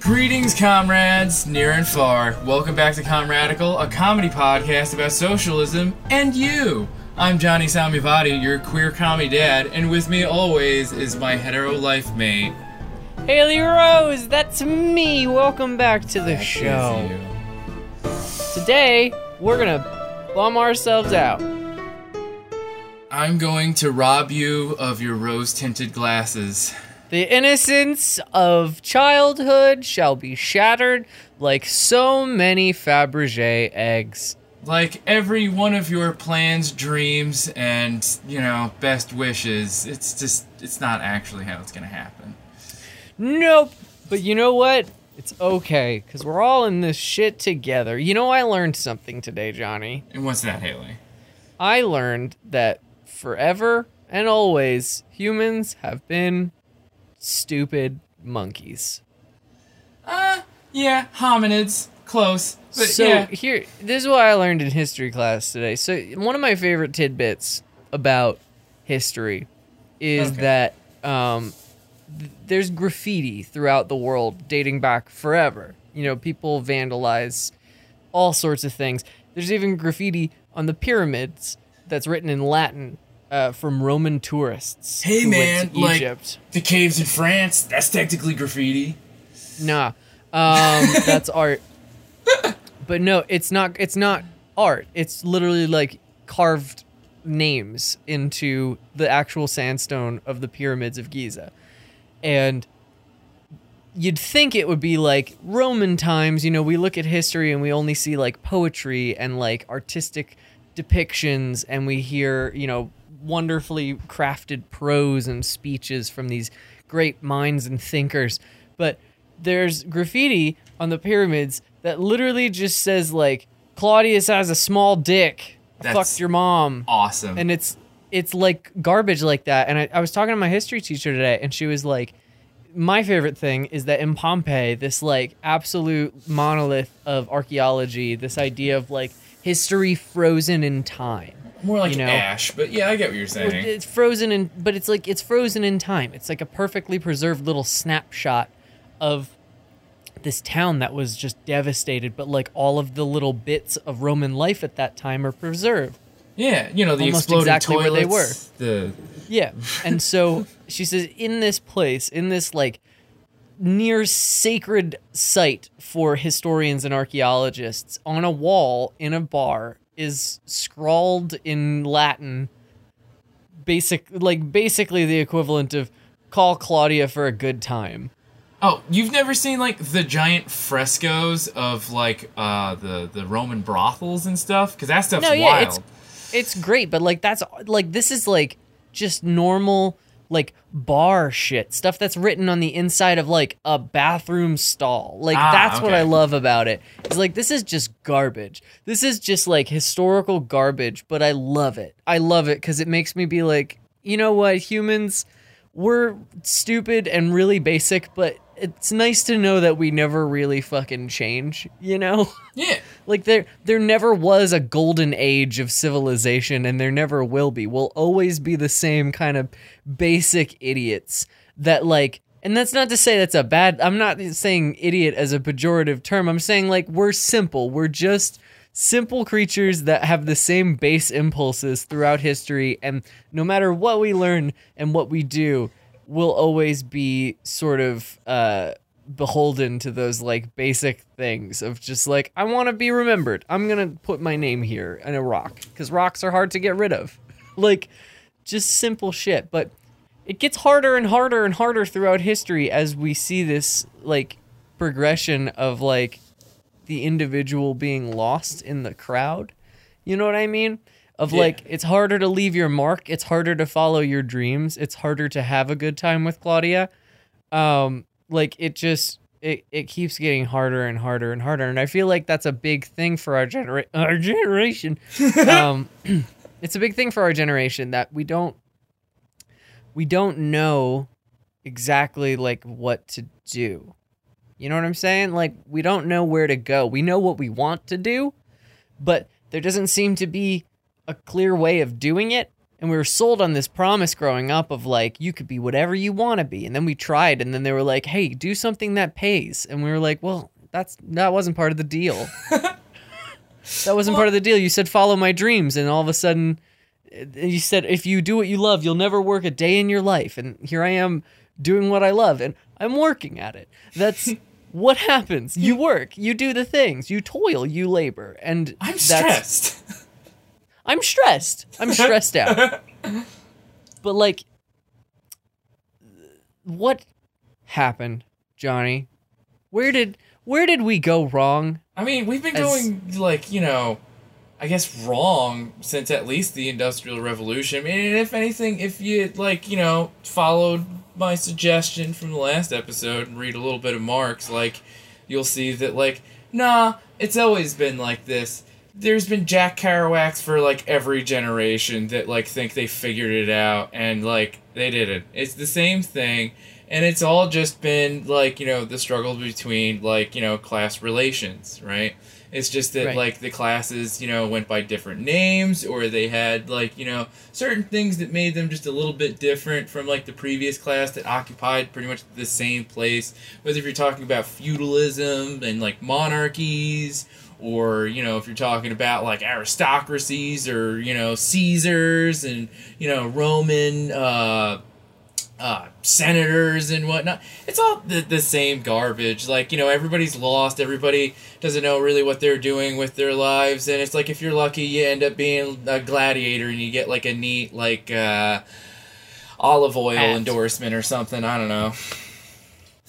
Greetings, comrades, near and far. Welcome back to Comradical, a comedy podcast about socialism and you. I'm Johnny Samivati, your queer comedy dad, and with me always is my hetero life mate. Haley Rose, that's me. Welcome back to the That is show. you. Today, we're gonna bum ourselves out. I'm going to rob you of your rose tinted glasses. The innocence of childhood shall be shattered like so many Fabergé eggs. Like every one of your plans, dreams, and, you know, best wishes, it's just, it's not actually how it's gonna happen. Nope. But you know what? It's okay, because we're all in this shit together. You know, I learned something today, Johnny. And what's that, Haley? I learned that forever and always humans have been stupid monkeys. Uh, yeah, hominids. Close. But so yeah. here, this is what I learned in history class today. So one of my favorite tidbits about history is Okay. that um, th- there's graffiti throughout the world dating back forever. You know, people vandalize all sorts of things. There's even graffiti on the pyramids that's written in Latin uh, from Roman tourists. Hey, who man, went to like- Egypt. The caves in France, that's technically graffiti. Nah, um, that's art. But no, it's not. It's not art. It's literally like carved names into the actual sandstone of the pyramids of Giza, and you'd think it would be like Roman times. You know, we look at history and we only see like poetry and like artistic depictions, and we hear you know wonderfully crafted prose and speeches from these great minds and thinkers. But there's graffiti on the pyramids that literally just says like Claudius has a small dick. That's- Fucked your mom Awesome. and it's it's like garbage like that and I, I was talking to my history teacher today and she was like my favorite thing is that in pompeii this like absolute monolith of archaeology this idea of like history frozen in time More like you know? ash, but yeah, I get what you're saying. it's frozen in but it's like it's frozen in time it's like a perfectly preserved little snapshot of this town that was just devastated but like all of the little bits of roman life at that time are preserved yeah, you know the almost exactly where they were. The Yeah. And so she says, in this place, in this like near sacred site for historians and archaeologists, on a wall in a bar is scrawled in Latin, basic like basically the equivalent of call Claudia for a good time. oh, you've never seen like the giant frescoes of like uh the the Roman brothels and stuff? Because that stuff's No, wild. yeah, it's it's great, but like that's like this is like just normal like bar shit stuff that's written on the inside of like a bathroom stall. Like Ah, that's what. I love about it. It's like this is just garbage. This is just like historical garbage, but I love it. I love it cuz it makes me be like, you know what, humans we're stupid and really basic, but it's nice to know that we never really fucking change, you know? yeah. Like there there never was a golden age of civilization and there never will be. We'll always be the same kind of basic idiots that like and that's not to say that's a bad I'm not saying idiot as a pejorative term. I'm saying like we're simple. We're just simple creatures that have the same base impulses throughout history and no matter what we learn and what we do, we'll always be sort of uh beholden to those like basic things of just like I want to be remembered. I'm to put my name here in a rock cuz rocks are hard to get rid of. like just simple shit, but it gets harder and harder and harder throughout history as we see this like progression of like the individual being lost in the crowd. You know what I mean? Of Yeah. like it's harder to leave your mark, it's harder to follow your dreams, it's harder to have a good time with Claudia. Um like it just it, it keeps getting harder and harder and harder and I feel like that's a big thing for our genera- our generation. um it's a big thing for our generation that we don't we don't know exactly like what to do. You know what I'm saying? Like we don't know where to go. We know what we want to do, but there doesn't seem to be a clear way of doing it. and we were sold on this promise growing up of like you could be whatever you want to be. And then we tried and then they were like hey do something that pays. And we were like well that's that wasn't part of the deal. That wasn't part of the deal. You said follow my dreams. And all of a sudden uh, you said if you do what you love you'll never work a day in your life. And here i am doing what i love and i'm working at it. That's what happens. You work. You do the things. You toil. You labor. And I'm that's stressed. I'm stressed. I'm stressed out. But like what happened, Johnny? Where did where did we go wrong? I mean, we've been As- going like you know, I guess wrong since at least the Industrial Revolution. I mean, if anything, if you like you know followed my suggestion from the last episode and read a little bit of Marx, like you'll see that like nah, it's always been like this. There's been Jack Kerouacs for like every generation that like think they figured it out and like they didn't. It's the same thing and it's all just been like you know the struggle between like you know class relations right it's just that Right. like the classes you know went by different names or they had like you know certain things that made them just a little bit different from like the previous class that occupied pretty much the same place whether if you're talking about feudalism and like monarchies or you know if you're talking about like aristocracies or you know caesars and you know roman uh uh, senators and whatnot. It's all the, the same garbage. Like, you know, everybody's lost. Everybody doesn't know really what they're doing with their lives. And it's like, if you're lucky, you end up being a gladiator and you get like a neat, like, uh, olive oil Hat. endorsement or something. I don't know.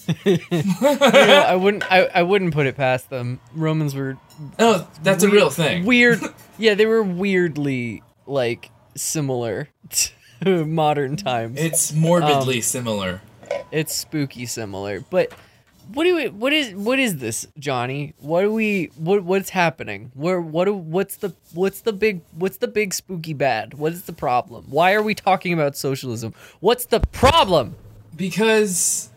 Know, I wouldn't I, I wouldn't put it past them. Romans were Oh, that's a real thing. Weird. yeah, they were weirdly like similar to modern times. It's morbidly Um, similar. it's spooky similar. But what do we what is what is this, Johnny? What do we what what's happening? Where what do, what's the what's the big what's the big spooky bad? What is the problem? Why are we talking about socialism? What's the problem? Because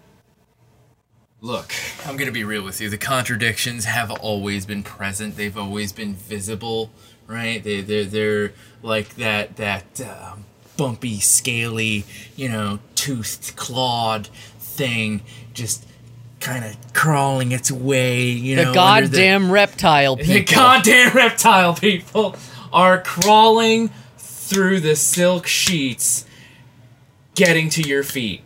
look, I'm going to be real with you. The contradictions have always been present. They've always been visible, right? They they they're like that that uh, bumpy, scaly, you know, toothed, clawed thing just kind of crawling its way, you The know, goddamn reptile people. the goddamn reptile people are crawling through the silk sheets getting to your feet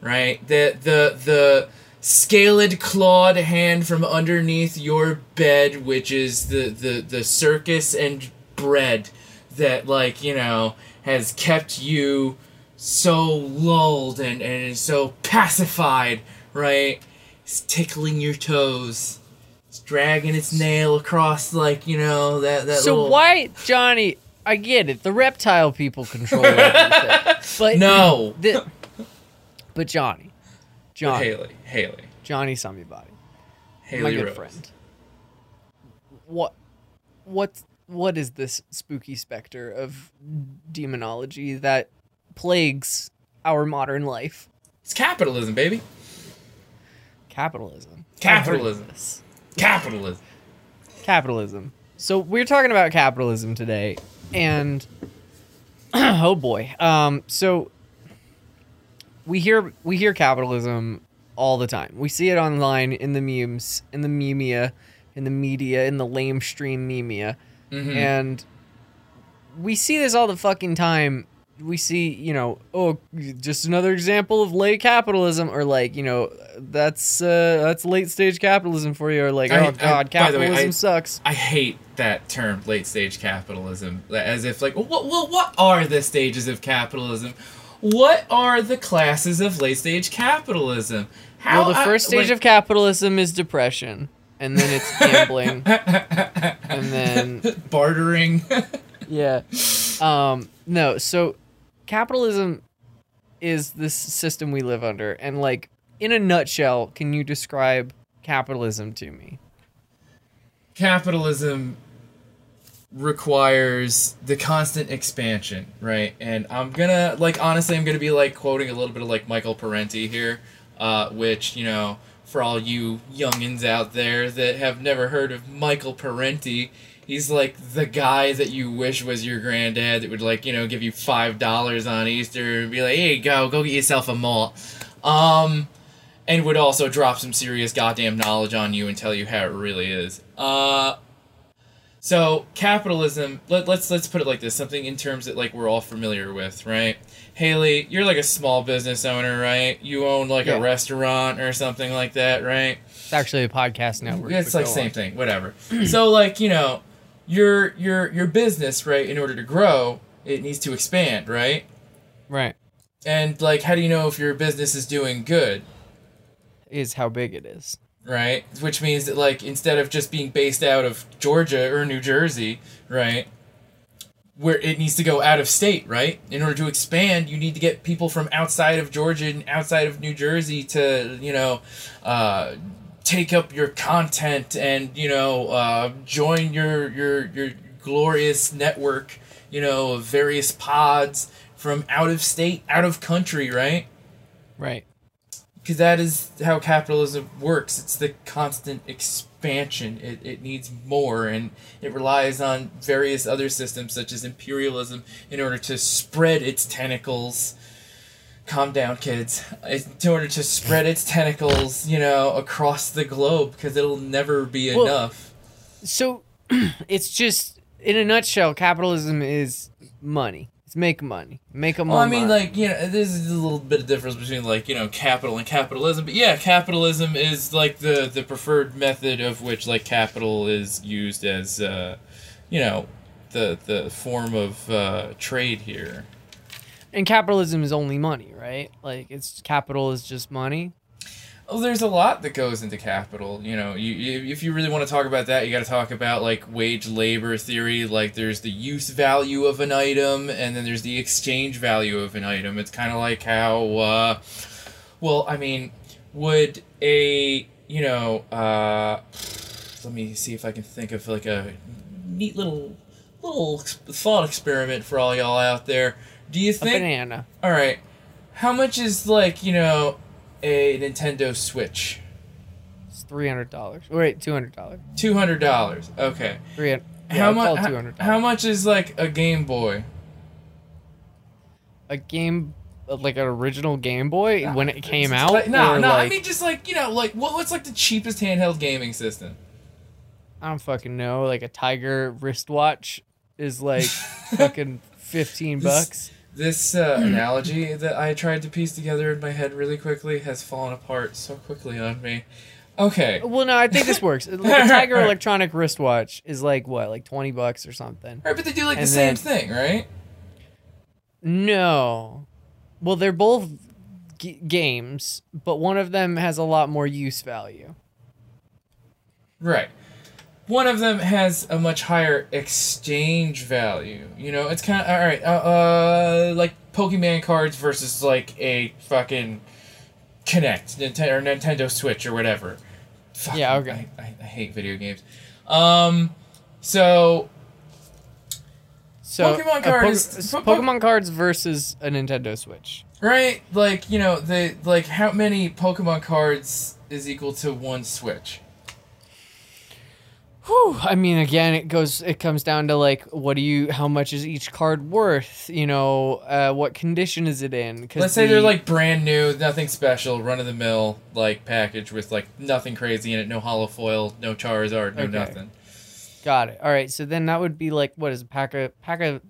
right the the the scaled clawed hand from underneath your bed which is the the the circus and bread that like you know has kept you so lulled and and so pacified right it's tickling your toes it's dragging its nail across like you know that that So little why, Johnny? I get it. The reptile people control everything, but no the, but Johnny, Johnny, Haley Haley Johnny Samibody, Haley my good Rose. friend. What, what, what is this spooky specter of demonology that plagues our modern life? It's capitalism, baby. Capitalism. Capitalism. I've heard of this. Capitalism. capitalism. So we're talking about capitalism today, and oh boy, um, so we hear we hear capitalism all the time. We see it online in the memes, in the memea, in the media, in the lame stream memea, Mhm. and we see this all the fucking time. We see, you know, oh, just another example of late capitalism, or like, you know, that's uh, that's late stage capitalism for you, or like, I- oh I- god, by the way, capitalism I- sucks. I hate that term, late stage capitalism, as if like, what, what, what are the stages of capitalism? What are the classes of late stage capitalism? How well, the I- first stage like- of capitalism is depression, and then it's gambling, and then bartering. yeah, um, no. So, capitalism is this system we live under, and like in a nutshell, can you describe capitalism to me? capitalism requires the constant expansion, right? And I'm gonna like honestly, I'm gonna be like quoting a little bit of like Michael Parenti here, uh, which you know, for all you youngins out there that have never heard of Michael Parenti, He's like the guy that you wish was your granddad that would like you know give you five dollars on Easter and be like, "Hey, go go get yourself a malt," um, and would also drop some serious goddamn knowledge on you and tell you how it really is. Uh, so capitalism. Let, let's let's put it like this: something in terms that like we're all familiar with, right? Haley, you're like a small business owner, right? You own like Yeah. a restaurant or something like that, right? It's actually a podcast network. It's like same on. thing, whatever. so like you know, your your your business, right? In order to grow, it needs to expand, right? Right. And like, how do you know if your business is doing good, Is how big it is. Right? Which means that like instead of just being based out of Georgia or New Jersey, right? Where it needs to go out of state, right? In order to expand, you need to get people from outside of Georgia and outside of New Jersey to, you know, uh, take up your content and you know uh, join your your your glorious network you know of various pods from out of state out of country right Right. Because that is how capitalism works. It's the constant expansion. It, it needs more and it relies on various other systems such as imperialism in order to spread its tentacles. Calm down kids. In order to spread its tentacles you know across the globe because it'll never be Well, enough. So it's just in a nutshell, capitalism is money. It's make money. Make a well, I money. mean, like you know, there's a little bit of difference between like you know capital and capitalism, but yeah, capitalism is like the the preferred method of which like capital is used as uh, you know the the form of uh, trade here. and capitalism is only money, right? Like it's capital is just money. Well, there's a lot that goes into capital. You know, you, you if you really want to talk about that, you got to talk about like wage labor theory. Like there's the use value of an item, and then there's the exchange value of an item. It's kind of like how, uh, well, I mean, would a you know, uh, let me see if I can think of like a neat little little thought experiment for all y'all out there. Do you think? A think? banana. All right. How much is like you know a Nintendo Switch? It's three hundred dollars. Wait, two hundred dollars. Two hundred dollars. Okay. Three hundred. how much? How, how much is like a Game Boy? A game, uh, like an original Game Boy when it came out. Like, no, no. I like- mean, just like you know, like what, what's like the cheapest handheld gaming system? I don't fucking know. Like a Tiger wristwatch is like fucking fifteen bucks. This uh, analogy that I tried to piece together in my head really quickly has fallen apart so quickly on me. Okay. Well, no, I think this works. Like a Tiger electronic wristwatch is like what, like twenty bucks or something. Right, but they do like the same then- thing, right? No. Well, they're both g- games, but one of them has a lot more use value. Right. One of them has a much higher exchange value. You know, it's kind of all right. Uh, uh, like Pokemon cards versus like a fucking Connect, Nintendo or Nintendo Switch or whatever. Fuck, Yeah, okay. I, I, I hate video games. Um, so So Pokemon a card Po- po- Pokemon cards versus a Nintendo Switch. right, like you know, they like how many Pokemon cards is equal to one Switch? Whew, I mean, again, it goes. It comes down to like, what do you? How much is each card worth? You know, uh, what condition is it in? 'Cause Let's say the- they're like brand new, nothing special, run of the mill like package with like nothing crazy in it, no hollow foil, no Charizard, no Okay. nothing. Got it. All right. So then that would be like, what is a pack of pack of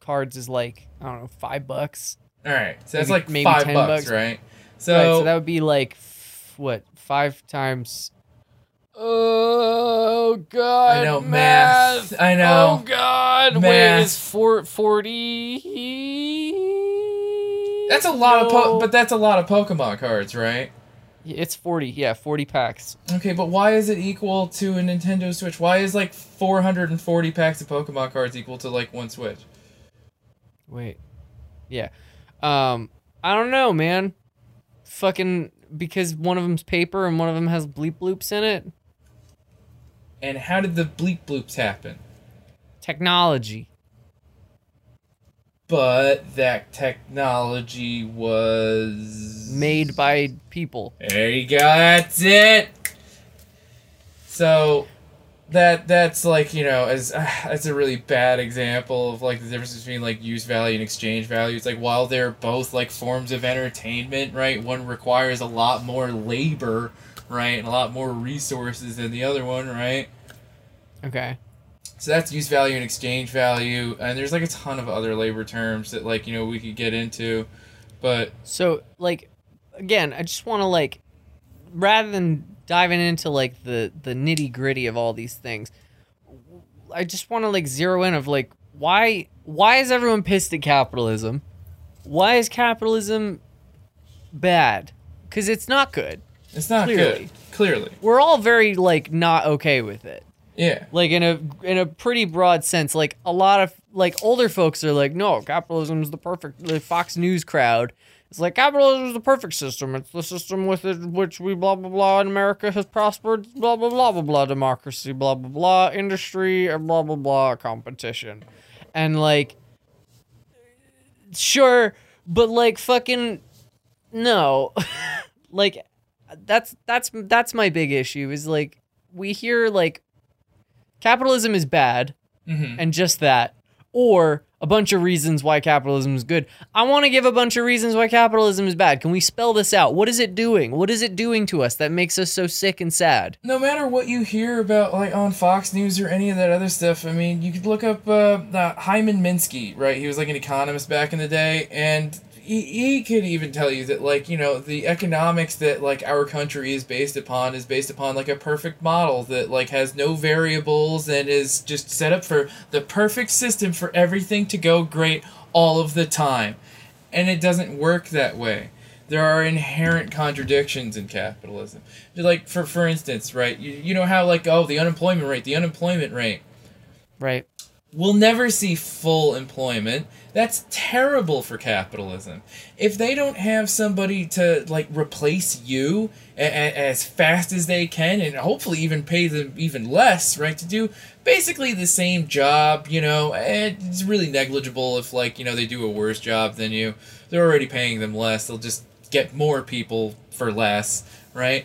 cards is like I don't know five bucks. All right, so that's Maybe- like maybe five 10 bucks, bucks. right? So, right. So that would be like f- what five times. Oh God! I know, math. I know. Oh God! Wait, Math. it's four forty. that's a lot of po- but that's a lot of Pokemon cards, right? It's forty. Yeah, forty packs. Okay, but why is it equal to a Nintendo Switch? Why is like 440 packs of Pokemon cards equal to like one Switch? Wait. Yeah. Um. I don't know, man. Fucking because one of them's paper and one of them has bleep loops in it. And how did the bleep bloops happen? Technology. But that technology was made by people. There you go. That's it. So, that that's like you know as uh, that's a really bad example of like the difference between like use value and exchange value. It's like while they're both like forms of entertainment, right? One requires a lot more labor, right, and a lot more resources than the other one, right? Okay. So that's use value and exchange value, and there's like a ton of other labor terms that like you know we could get into, but So like again, I just want to like rather than diving into like the the nitty gritty of all these things, I just want to like zero in of like why why is everyone pissed at capitalism? Why is capitalism bad? Because it's not good. it's not Clearly. good. Clearly, We're all very like not okay with it. Yeah. like in a in a pretty broad sense like a lot of like older folks are like no capitalism is the perfect the fox news crowd. It's like capitalism is the perfect system. It's the system with it which we blah blah blah and america has prospered. Blah blah blah blah blah democracy. Blah blah blah industry and blah blah blah competition. And like sure but like fucking no. Like that's that's that's my big issue is like we hear like capitalism is bad Mm-hmm. and just that or a bunch of reasons why capitalism is good. I want to give a bunch of reasons why capitalism is bad. Can we spell this out? What is it doing? What is it doing to us that makes us so sick and sad? No matter what you hear about like on Fox News or any of that other stuff, I mean, you could look up uh, uh, Hyman Minsky, right? He was like an economist back in the day, and he, he could even tell you that like you know the economics that like our country is based upon is based upon like a perfect model that like has no variables and is just set up for the perfect system for everything to go great all of the time, and it doesn't work that way there are inherent contradictions in capitalism. Like for for instance, right? You, you know how like oh the unemployment rate, the unemployment rate. right We'll never see full employment. That's terrible for capitalism. If they don't have somebody to like replace you a- a- as fast as they can and hopefully even pay them even less, right, to do basically the same job, you know, it's really negligible if like, you know, they do a worse job than you. They're already paying them less. They'll just get more people for less, right?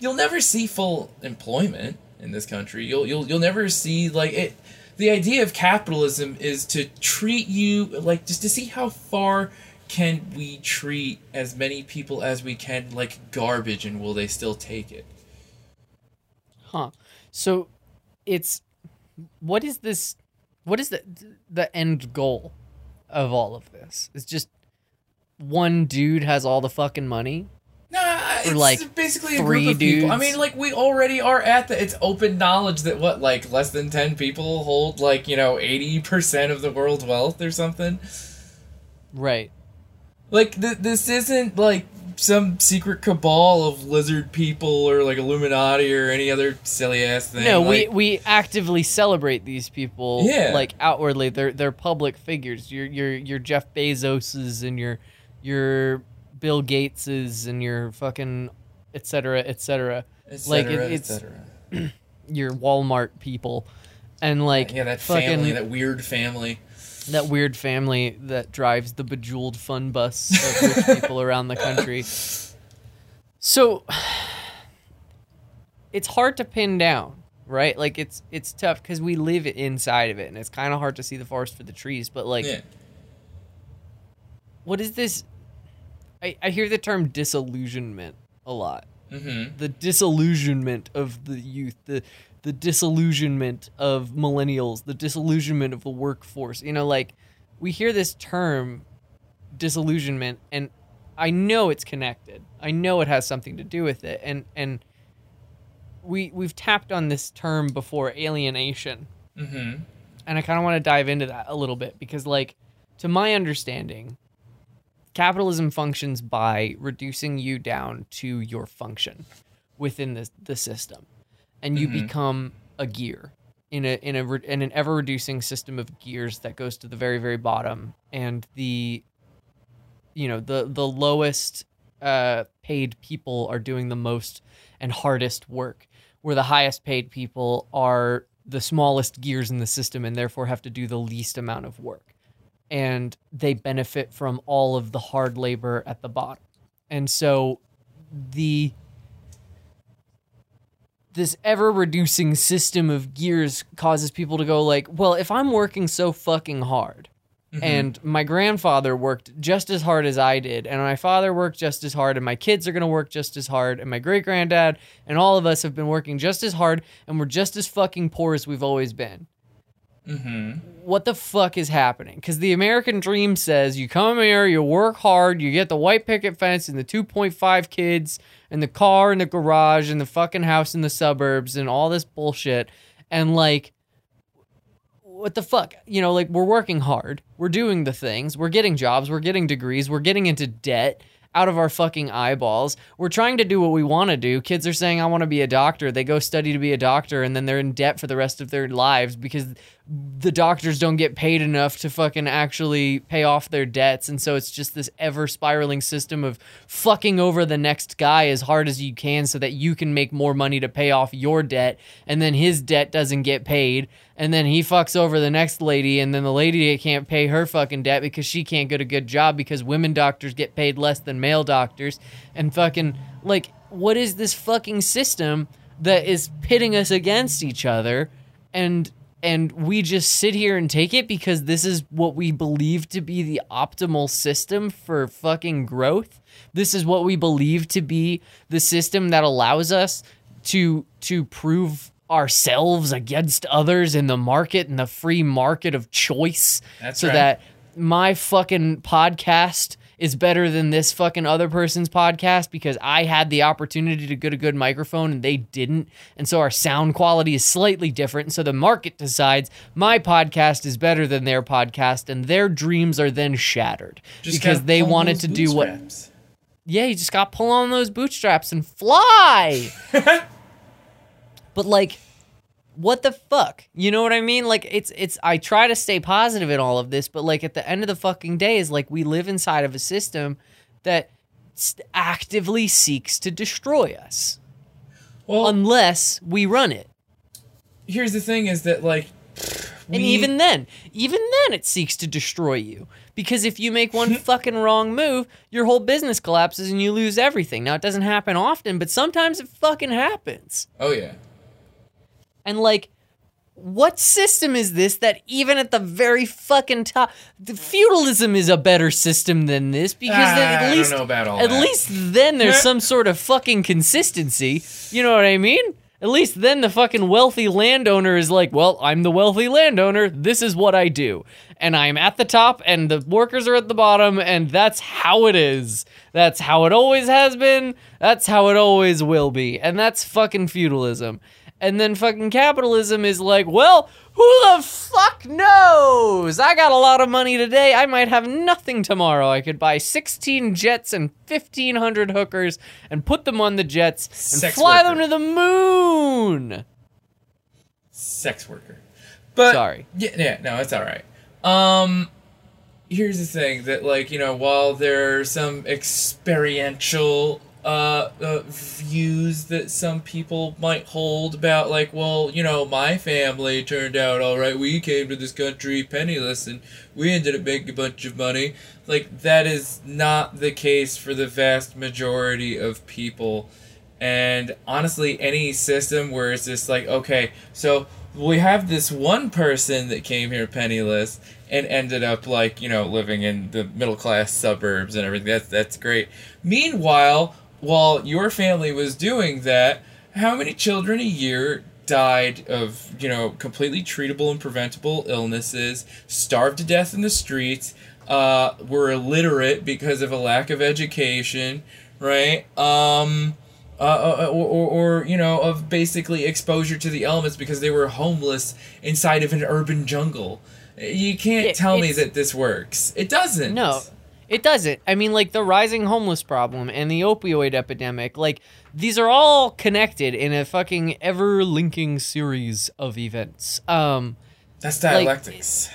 You'll never see full employment in this country. You'll you'll you'll never see like it the idea of capitalism is to treat you like just to see how far can we treat as many people as we can like garbage and will they still take it Huh. So it's what is this what is the the end goal of all of this? It's just one dude has all the fucking money. Nah, it's like, basically a three group of people. I mean, like we already are at the. It's open knowledge that what like less than ten people hold like you know eighty percent of the world's wealth or something. Right. Like th- this isn't like some secret cabal of lizard people or like Illuminati or any other silly ass thing. No, like, we we actively celebrate these people Yeah. like outwardly. They're they're public figures. Your your your Jeff Bezoses and your your Bill Gateses and your fucking et cetera, et cetera. et like, it- it's- cetera. Your Walmart people. And like yeah, that fucking family, that weird family. that weird family that drives the bejeweled fun bus of rich people around the country. So it's hard to pin down, right? Like it's it's tough because we live inside of it, and it's kind of hard to see the forest for the trees. But like, yeah. what is this? I, I hear the term disillusionment a lot. Mm-hmm. The disillusionment of the youth, the the disillusionment of millennials, the disillusionment of the workforce. You know, like we hear this term disillusionment and I know it's connected. I know it has something to do with it. And and we we've tapped on this term before alienation. Mm-hmm. And I kind of want to dive into that a little bit because like to my understanding capitalism functions by reducing you down to your function within the the system. And you Mhm. become a gear in a in a re- in an ever reducing system of gears that goes to the very very bottom. And the you know the the lowest uh paid people are doing the most and hardest work where the highest paid people are the smallest gears in the system and therefore have to do the least amount of work and they benefit from all of the hard labor at the bottom and so the this ever reducing system of gears causes people to go like, well, if I'm working so fucking hard, mm-hmm. and my grandfather worked just as hard as I did, and my father worked just as hard, and my kids are gonna work just as hard, and my great granddad and all of us have been working just as hard, and we're just as fucking poor as we've always been. Mm-hmm. What the fuck is happening? Because the American dream says you come here, you work hard, you get the white picket fence and the 2.5 kids, and the car in the garage, and the fucking house in the suburbs, and all this bullshit. And like, what the fuck? You know, like we're working hard, we're doing the things, we're getting jobs, we're getting degrees, we're getting into debt out of our fucking eyeballs. We're trying to do what we want to do. Kids are saying, I want to be a doctor. They go study to be a doctor, and then they're in debt for the rest of their lives because the doctors don't get paid enough to fucking actually pay off their debts. And so it's just this ever spiraling system of fucking over the next guy as hard as you can so that you can make more money to pay off your debt. And then his debt doesn't get paid. And then he fucks over the next lady. And then the lady can't pay her fucking debt because she can't get a good job because women doctors get paid less than male doctors. And fucking, like, what is this fucking system that is pitting us against each other? And and we just sit here and take it because this is what we believe to be the optimal system for fucking growth. This is what we believe to be the system that allows us to to prove ourselves against others in the market in the free market of choice That's so right. that my fucking podcast is better than this fucking other person's podcast because I had the opportunity to get a good microphone and they didn't. And so our sound quality is slightly different. And so the market decides my podcast is better than their podcast and their dreams are then shattered Just because they wanted to do what yeah, you just got to pull on those bootstraps and fly. but like what the fuck? You know what I mean? Like it's it's I try to stay positive in all of this, but like at the end of the fucking day is like we live inside of a system that actively seeks to destroy us Well, unless we run it. here's the thing: is that like, And even then, even then it seeks to destroy you. Because if you make one fucking wrong move, your whole business collapses and you lose everything. Now it doesn't happen often, but sometimes it fucking happens. oh yeah, And like, what system is this that even at the very fucking top, the feudalism is a better system than this because Ah, then at least know about all at that. least then there's some sort of fucking consistency. You know what I mean? At least then the fucking wealthy landowner is like, well, I'm the wealthy landowner. This is what I do. And I'm at the top and the workers are at the bottom and that's how it is. That's how it always has been. That's how it always will be. And that's fucking feudalism. And then fucking capitalism is like, well, who the fuck knows? I got a lot of money today. I might have nothing tomorrow. I could buy 16 jets and 1,500 hookers and put them on the jets and Sex fly worker. them to the moon. sex worker. But Sorry. Yeah, yeah, no, it's all right. Um, here's the thing that like you know while there are some experiential uh, uh views that some people might hold about like well you know my family turned out all right. We came to this country penniless and we ended up making a bunch of money. Like that is not the case for the vast majority of people. And honestly any system where it's just like okay so we have this one person that came here penniless and ended up like you know living in the middle class suburbs and everything. That's that's great. Meanwhile while your family was doing that how many children a year died of you know completely treatable and preventable illnesses starved to death in the streets uh, were illiterate because of a lack of education right? Um uh, uh, or, or, or you know of basically exposure to the elements because they were homeless inside of an urban jungle. You can't Yeah, tell me that this works. It doesn't. No, it doesn't. I mean, like the rising homeless problem and the opioid epidemic, like these are all connected in a fucking ever linking series of events. Um, that's like- dialectics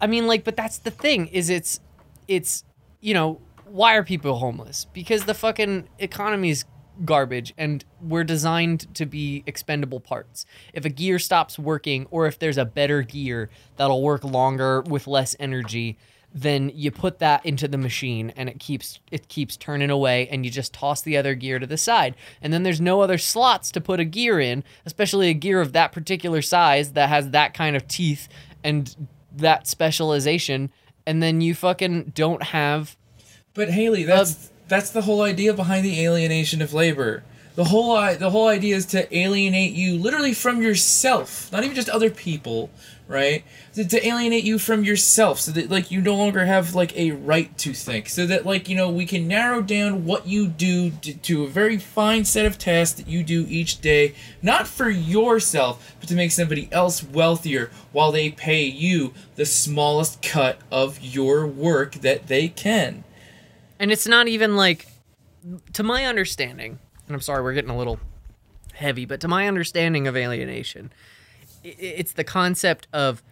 I mean, like, but that's the thing is it's, it's, you know, why are people homeless? Because the fucking economy is garbage and we're designed to be expendable parts. If a gear stops working or if there's a better gear that'll work longer with less energy, then you put that into the machine and it keeps it keeps turning away and you just toss the other gear to the side and then there's no other slots to put a gear in especially a gear of that particular size that has that kind of teeth and that specialization and then you fucking don't have But Haley, that's that's the whole idea behind the alienation of labor. The whole the whole idea is to alienate you literally from yourself, not even just other people, right? To, to alienate you from yourself, so that like you no longer have like a right to think, so that like you know we can narrow down what you do to, to a very fine set of tasks that you do each day, not for yourself, but to make somebody else wealthier while they pay you the smallest cut of your work that they can. And it's not even like, to my understanding, and I'm sorry we're getting a little heavy, but to my understanding of alienation, it's the concept of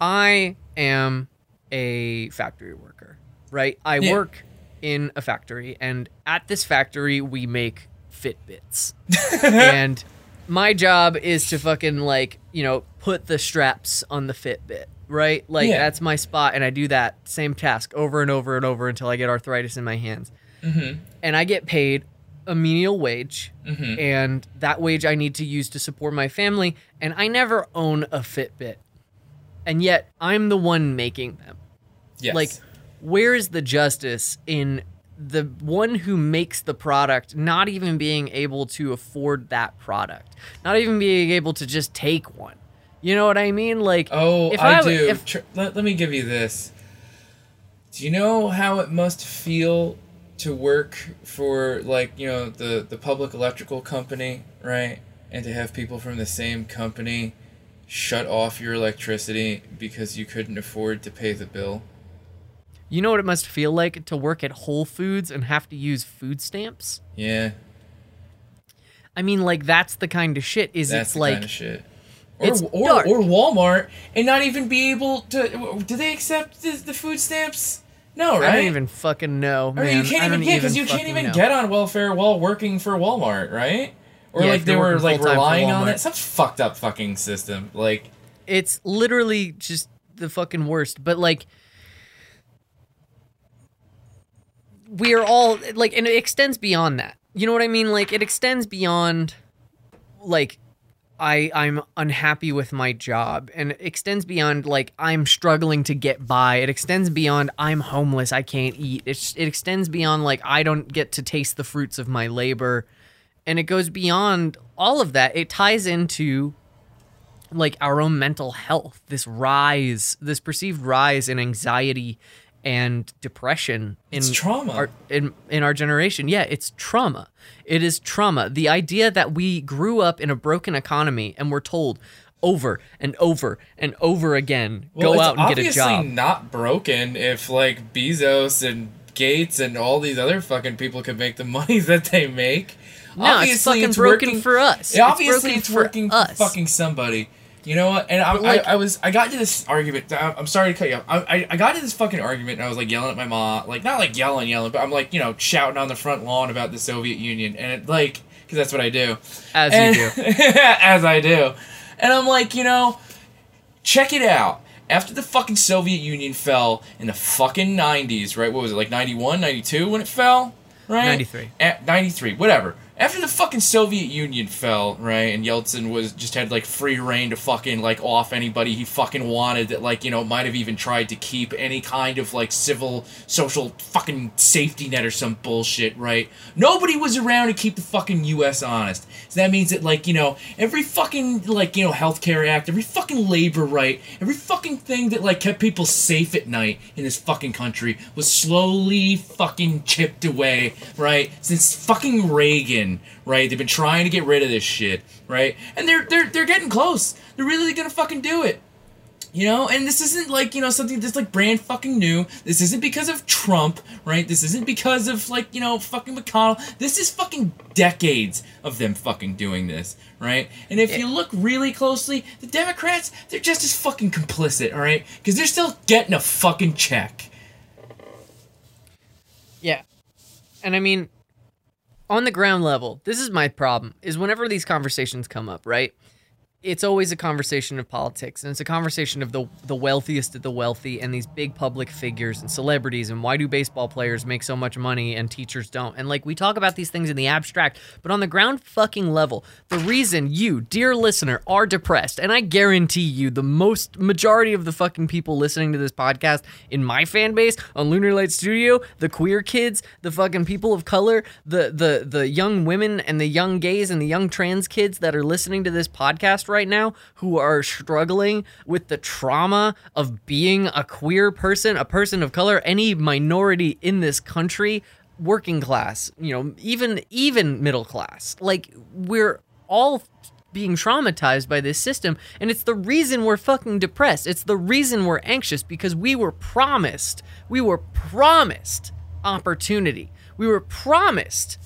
I am a factory worker, right? I Yeah. work in a factory, and at this factory, we make Fitbits. and my job is to fucking, like, you know, put the straps on the Fitbit. Right, like Yeah. that's my spot, and I do that same task over and over and over until I get arthritis in my hands. Mm-hmm. And I get paid a menial wage, mm-hmm. and that wage I need to use to support my family. And I never own a Fitbit, and yet I'm the one making them. Yes. Like, where is the justice in the one who makes the product not even being able to afford that product, not even being able to just take one? You know what I mean? Like, Oh, if I, w- do. if- let, let me give you this. Do you know how it must feel to work for like, you know, the the public electrical company, right? And to have people from the same company shut off your electricity because you couldn't afford to pay the bill? you know what it must feel like to work at Whole Foods and have to use food stamps? Yeah, I mean, like that's the kind of shit. Is that's it's the like kind of shit. Or, or, or Walmart and not even be able to. Do they accept the, the food stamps? No, right? I don't even fucking know, Or you can't even get because you can't even know. get on welfare while working for Walmart, right? Or Yeah, like they were like relying on it. Some fucked up fucking system. Like It's literally just the fucking worst. But like, we are all like, and it extends beyond that. You know what I mean? Like, it extends beyond like. I, I'm unhappy with my job and it extends beyond like I'm struggling to get by. It extends beyond I'm homeless, I can't eat. It's, it extends beyond like I don't get to taste the fruits of my labor. And it goes beyond all of that. It ties into like our own mental health this rise this perceived rise in anxiety and depression in It's trauma. our, in in our generation yeah it's trauma it is trauma the idea that we grew up in a broken economy and we're told over and over and over again well, go out and get a job. obviously not broken if like Bezos and Gates and all these other fucking people could make the money that they make. No, it's fucking broken working, for us. It's obviously, broken it's for working us. for fucking somebody. You know what? And I, like- I, I was, I got to this argument. I'm sorry to cut you off. I, I, I got to this fucking argument, and I was like yelling at my mom, like not like yelling, yelling, but I'm like, you know, shouting on the front lawn about the Soviet Union, and it like, because that's what I do. as And- you do as I do. And I'm like, you know, check it out. After the fucking Soviet Union fell in the fucking 90s, right? What was it, like 91, 92 when it fell? Right? 93. At 93, whatever. After the fucking Soviet Union fell, right, and Yeltsin was just had like free reign to fucking like off anybody he fucking wanted that like, you know, might have even tried to keep any kind of like civil social fucking safety net or some bullshit, right? Nobody was around to keep the fucking US honest. So that means that like, you know, every fucking like, you know, healthcare act, every fucking labor right, every fucking thing that like kept people safe at night in this fucking country was slowly fucking chipped away, right? Since fucking Reagan, right? They've been trying to get rid of this shit, right? And they're they're they're getting close. They're really gonna fucking do it. You know, and this isn't like, you know, something that's like brand fucking new. This isn't because of Trump, right? This isn't because of like, you know, fucking McConnell. This is fucking decades of them fucking doing this, right? And if you look really closely, the Democrats, they're just as fucking complicit, all right? Because they're still getting a fucking check. Yeah. And I mean, on the ground level, this is my problem is whenever these conversations come up, right? It's always a conversation of politics and it's a conversation of the the wealthiest of the wealthy and these big public figures and celebrities and why do baseball players make so much money and teachers don't? And like we talk about these things in the abstract but on the ground fucking level the reason you dear listener are depressed and i guarantee you the most majority of the fucking people listening to this podcast in my fan base on lunar light studio the queer kids the fucking people of color the the the young women and the young gays and the young trans kids that are listening to this podcast right now who are struggling with the trauma of being a queer person, a person of color, any minority in this country, working class, you know, even even middle class. Like we're all being traumatized by this system and it's the reason we're fucking depressed. It's the reason we're anxious because we were promised. We were promised opportunity. We were promised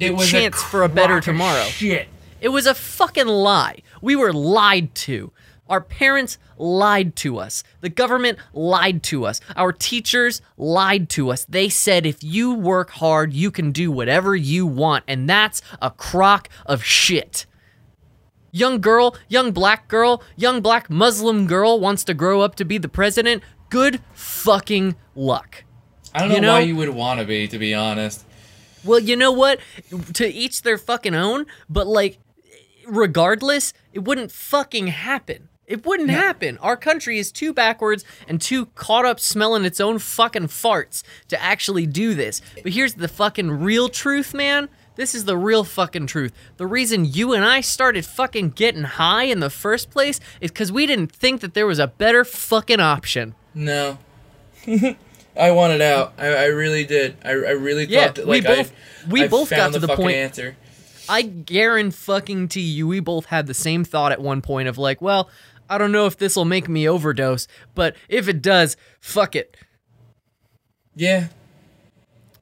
It was chance for a better tomorrow. Shit. It was a fucking lie. We were lied to. Our parents lied to us. The government lied to us. Our teachers lied to us. They said if you work hard, you can do whatever you want, and that's a crock of shit. Young girl, young black girl, young black Muslim girl wants to grow up to be the president. Good fucking luck. I don't know, You know- why you would want to be, to be honest. Well, you know what? To each their fucking own, but like, regardless, it wouldn't fucking happen. It wouldn't happen. Our country is too backwards and too caught up smelling its own fucking farts to actually do this. But here's the fucking real truth, man. This is the real fucking truth. The reason you and I started fucking getting high in the first place is because we didn't think that there was a better fucking option. No. I wanted out. I, I really did. I, I really Yeah, thought that we like both- I, we I both found got to the, the fucking point- answer. I guarantee fucking to you, we both had the same thought at one point of like, well, I don't know if this will make me overdose, but if it does, fuck it. Yeah.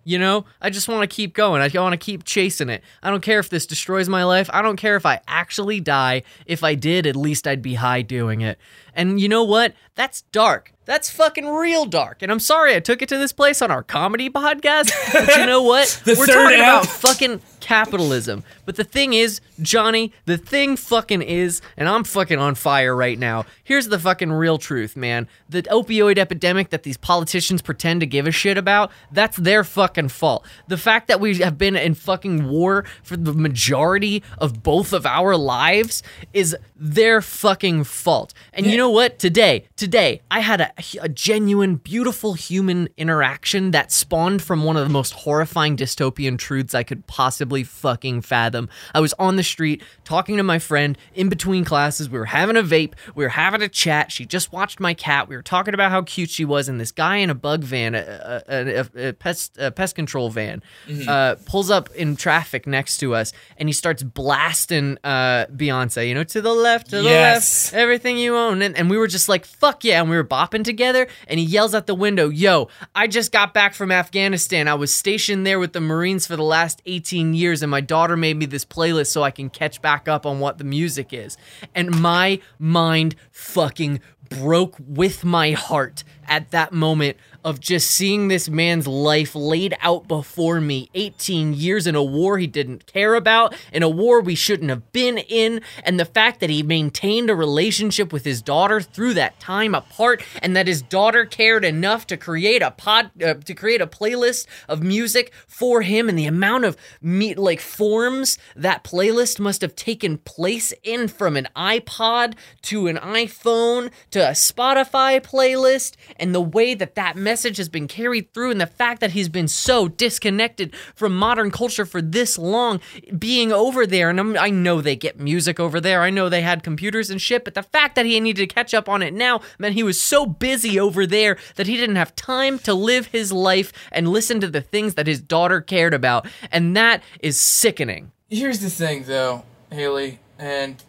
You know, I just want to keep going. I want to keep chasing it. I don't care if this destroys my life. I don't care if I actually die. If I did, at least I'd be high doing it. And you know what? That's dark. That's fucking real dark. And I'm sorry I took it to this place on our comedy podcast. But you know what? We're talking about fucking capitalism. But the thing is, Johnny, the thing fucking is, and I'm fucking on fire right now. Here's the fucking real truth, man. The opioid epidemic that these politicians pretend to give a shit about, that's their fucking fault. The fact that we have been in fucking war for the majority of both of our lives is their fucking fault. And you know what? Today, today, I had a, a genuine, beautiful human interaction that spawned from one of the most horrifying dystopian truths I could possibly fucking fathom. I was on the street talking to my friend in between classes. We were having a vape, we were having a chat. She just watched my cat. We were talking about how cute she was, and this guy in a bug van, a, a, a, pest pest control van, uh, pulls up in traffic next to us, and he starts blasting uh, Beyonce. You know, to the left, to the Yes. left, everything you own. And, and we were just like, fuck yeah. And we were bopping together. And he yells out the window, Yo, I just got back from Afghanistan. I was stationed there with the Marines for the last 18 years. And my daughter made me this playlist so I can catch back up on what the music is. And my mind fucking broke with my heart at that moment of just seeing this man's life laid out before me. 18 years in a war he didn't care about in a war we shouldn't have been in and the fact that he maintained a relationship with his daughter through that time apart and that his daughter cared enough to create a pod uh, to create a playlist of music for him and the amount of me like forms that playlist must have taken place in from an iPod to an iPhone to a Spotify playlist and the way that that message has been carried through and the fact that he's been so disconnected from modern culture for this long being over there. And I'm, I know they get music over there. I know they had computers and shit but the fact that he needed to catch up on it now meant he was so busy over there that he didn't have time to live his life and listen to the things that his daughter cared about. And that is sickening. Here's the thing, though, Haley, and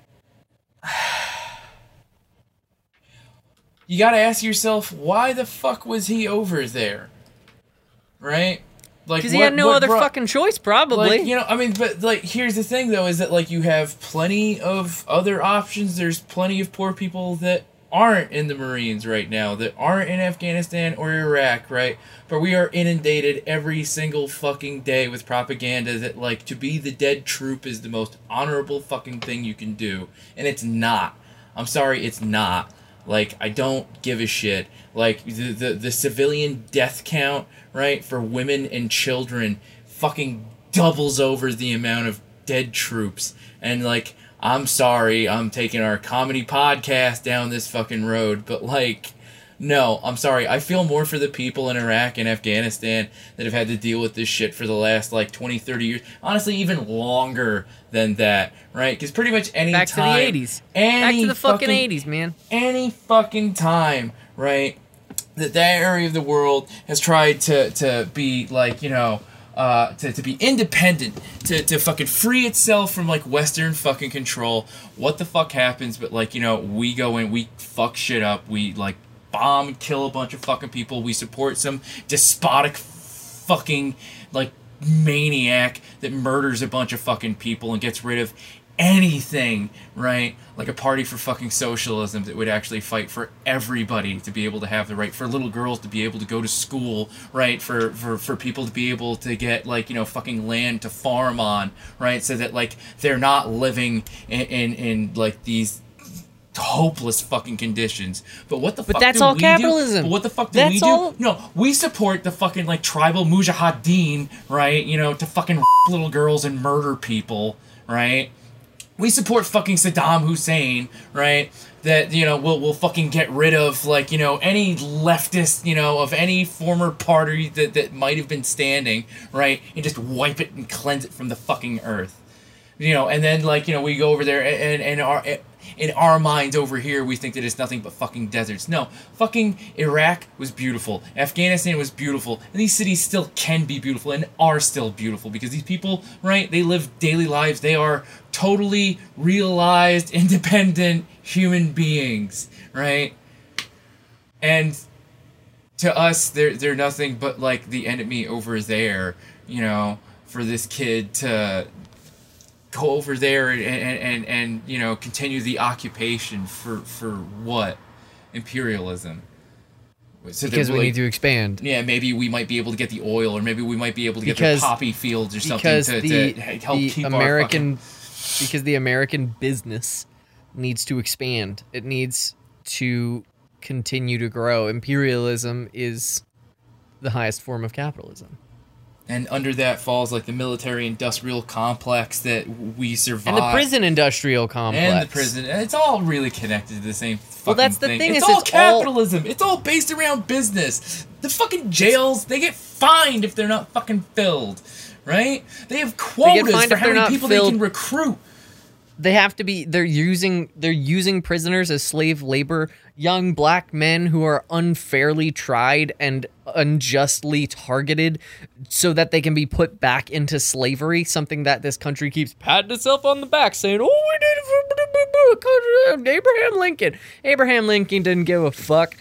you gotta ask yourself, why the fuck was he over there? Right? Like, because he had no other brought- fucking choice probably Like, you know, I mean, but like, here's the thing, though, is that like you have plenty of other options. There's plenty of poor people that aren't in the Marines right now, that aren't in Afghanistan or Iraq, right? But we are inundated every single fucking day with propaganda that, like, to be the dead troop is the most honorable fucking thing you can do. And it's not. I'm sorry, it's not. Like, I don't give a shit. Like, the, the, the civilian death count, right, for women and children fucking doubles over the amount of dead troops. And, like, I'm sorry, I'm taking our comedy podcast down this fucking road, but like, no, I'm sorry. I feel more for the people in Iraq and Afghanistan that have had to deal with this shit for the last like 20, 30 years. Honestly, even longer than that, right? Because pretty much any Back time, to the 80s. any Back to the fucking, fucking 80s, man. any fucking time, right? That that area of the world has tried to to be like you know. Uh, to, to be independent, to, to fucking free itself from like Western fucking control. What the fuck happens? But like, you know, we go in, we fuck shit up, we like bomb and kill a bunch of fucking people, we support some despotic fucking like maniac that murders a bunch of fucking people and gets rid of anything, right? Like a party for fucking socialism that would actually fight for everybody to be able to have the right for little girls to be able to go to school, right? For for for people to be able to get like, you know, fucking land to farm on, right? So that like they're not living in in, in like these hopeless fucking conditions. But what the But fuck that's do all we capitalism. Do? But what the fuck do That's we do? all- No, we support the fucking like tribal mujahideen, right? You know, to fucking little girls and murder people, right? We support fucking Saddam Hussein, right? That you know will will fucking get rid of like you know any leftist you know of any former party that that might have been standing, right? And just wipe it and cleanse it from the fucking earth you know, and then like you know we go over there and and our in our minds over here we think that it's nothing but fucking deserts. No, fucking Iraq was beautiful, Afghanistan was beautiful, and these cities still can be beautiful and are still beautiful because these people, right? They live daily lives. They are totally realized, independent human beings, right? And to us, they're they're nothing but like the enemy over there, you know. For this kid to go over there and, and, and, and you know continue the occupation for for what imperialism so Because we like, need to expand. yeah maybe we might be able to get the oil or maybe we might be able to get Because- the poppy fields or something because to, the, to help the keep American fucking, because the American business needs to expand. It needs to continue to grow. Imperialism is the highest form of capitalism. And under that falls like the military industrial complex that we survive And the prison industrial complex. and the prison it's all really connected to the same fucking that's the thing. thing it's is all it's all- capitalism. It's all based around business. The fucking jails they get fined if they're not fucking filled right? They have quotas fined for how many people they can recruit they have to be they're using they're using prisoners as slave labor. Young black men who are unfairly tried and unjustly targeted so that they can be put back into slavery something that this country keeps patting itself on the back saying oh we did it for abraham lincoln. Abraham lincoln didn't give a fuck.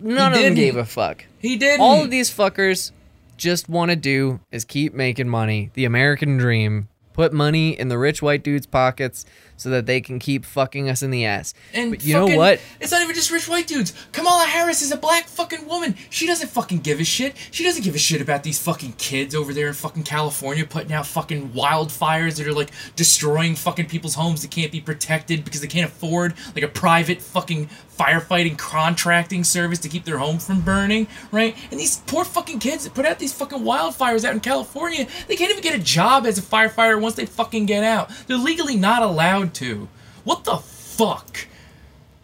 None of them gave a fuck. He did all of these fuckers just want to do is keep making money. The American dream. Put money in the rich white dudes' pockets so that they can keep fucking us in the ass. And but you know what? It's not even just rich white dudes. Kamala Harris is a black fucking woman. She doesn't fucking give a shit. She doesn't give a shit about these fucking kids over there in fucking California putting out fucking wildfires that are like destroying fucking people's homes that can't be protected because they can't afford like a private fucking firefighting contracting service to keep their home from burning, right? And these poor fucking kids that put out these fucking wildfires out in California, they can't even get a job as a firefighter once they fucking get out. They're legally not allowed to. What the fuck?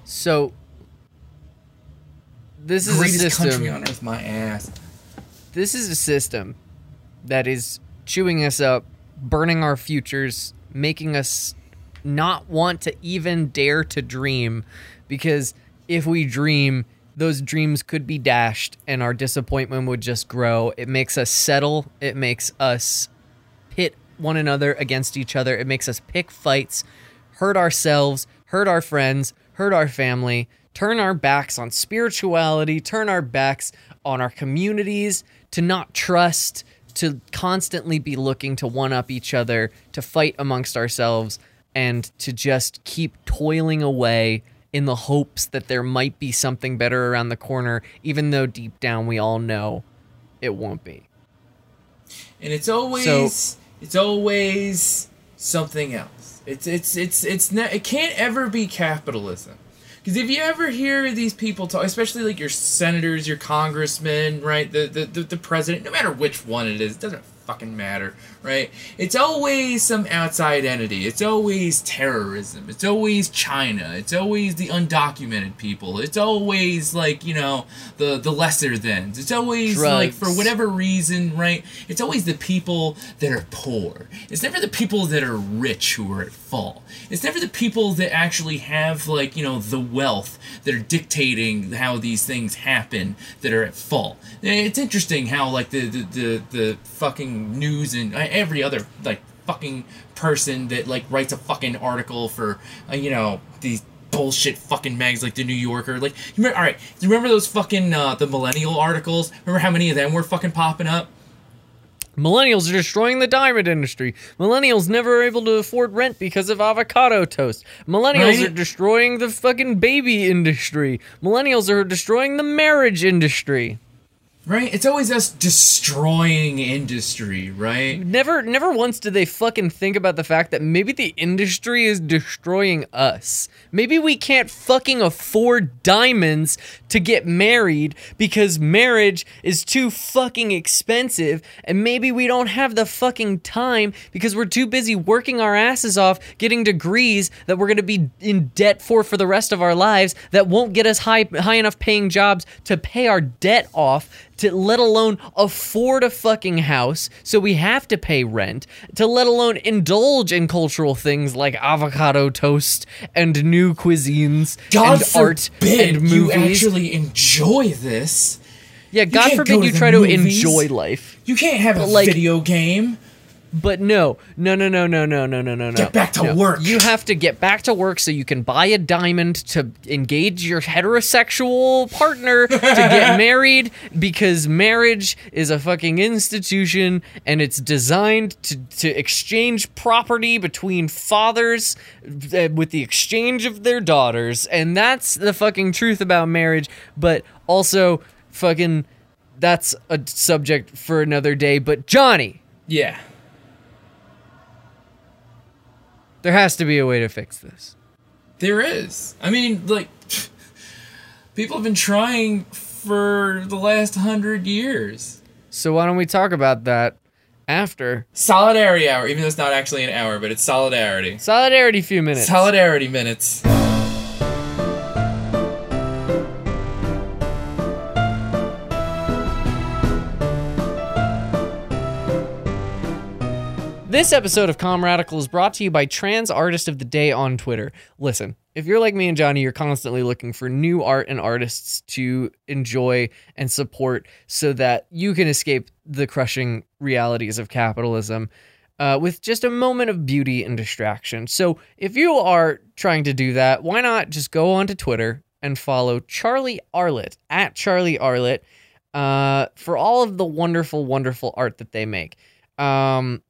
So this is a greatest country system. on earth, my ass. This is a system that is chewing us up, burning our futures, making us not want to even dare to dream because if we dream those dreams could be dashed and our disappointment would just grow. It makes us settle. It makes us pit one another against each other. It makes us pick fights, hurt ourselves, hurt our friends, hurt our family, turn our backs on spirituality, turn our backs on our communities, to not trust, to constantly be looking to one up each other, to fight amongst ourselves, and to just keep toiling away in the hopes that there might be something better around the corner, even though deep down we all know it won't be. And it's always it's always something else. It's it's it's it's ne- it can't ever be capitalism. Because if you ever hear these people talk, especially like your senators, your congressmen, right, the, the the the president, no matter which one it is, it doesn't fucking matter, right? It's always some outside entity. It's always terrorism. It's always China. It's always the undocumented people. It's always like, you know, the the lesser thans. It's always like for whatever reason, right? It's always the people that are poor. It's never the people that are rich who are at fault. It's never the people that actually have like, you know, the wealth that are dictating how these things happen that are at fault. Eh, it's interesting how like the the the, the fucking news and every other like fucking person that like writes a fucking article for uh, you know these bullshit fucking mags like the New Yorker. Like, you remember, all right, do you remember those fucking uh, the millennial articles? Remember how many of them were fucking popping up? Millennials are destroying the diamond industry. Millennials never are able to afford rent because of avocado toast. Millennials Right? are destroying the fucking baby industry. Millennials are destroying the marriage industry. Right? It's always us destroying industry, right? Never never once did they fucking think about the fact that maybe the industry is destroying us. Maybe we can't fucking afford diamonds to get married because marriage is too fucking expensive and maybe we don't have the fucking time because we're too busy working our asses off getting degrees that we're to be in debt for for the rest of our lives that won't get us high high enough paying jobs to pay our debt off to let alone afford a fucking house, so we have to pay rent, to let alone indulge in cultural things like avocado toast and new cuisines God and art forbid and you actually enjoy this. yeah, God forbid you try to movies. enjoy life. You can't have a like- video game. But no, no, no, no, no, no, no, no, no, no. Get back to no. work. You have to get back to work so you can buy a diamond to engage your heterosexual partner to get married because marriage is a fucking institution and it's designed to, to exchange property between fathers uh, with the exchange of their daughters. And that's the fucking truth about marriage. But also, fucking, that's a subject for another day. But Johnny. Yeah. There has to be a way to fix this. There is. I mean, like, people have been trying for the last hundred years. So why don't we talk about that after Solidarity hour, even though it's not actually an hour, but it's solidarity. solidarity? Few minutes. Solidarity minutes. This episode of Comradical is brought to you by Trans Artist of the Day on Twitter. Listen, if you're like me and Johnny, you're constantly looking for new art and artists to enjoy and support so that you can escape the crushing realities of capitalism uh, with just a moment of beauty and distraction. So if you are trying to do that, why not just go onto Twitter and follow Charlie Arlett at Charlie Arlett uh, for all of the wonderful, wonderful art that they make. Um,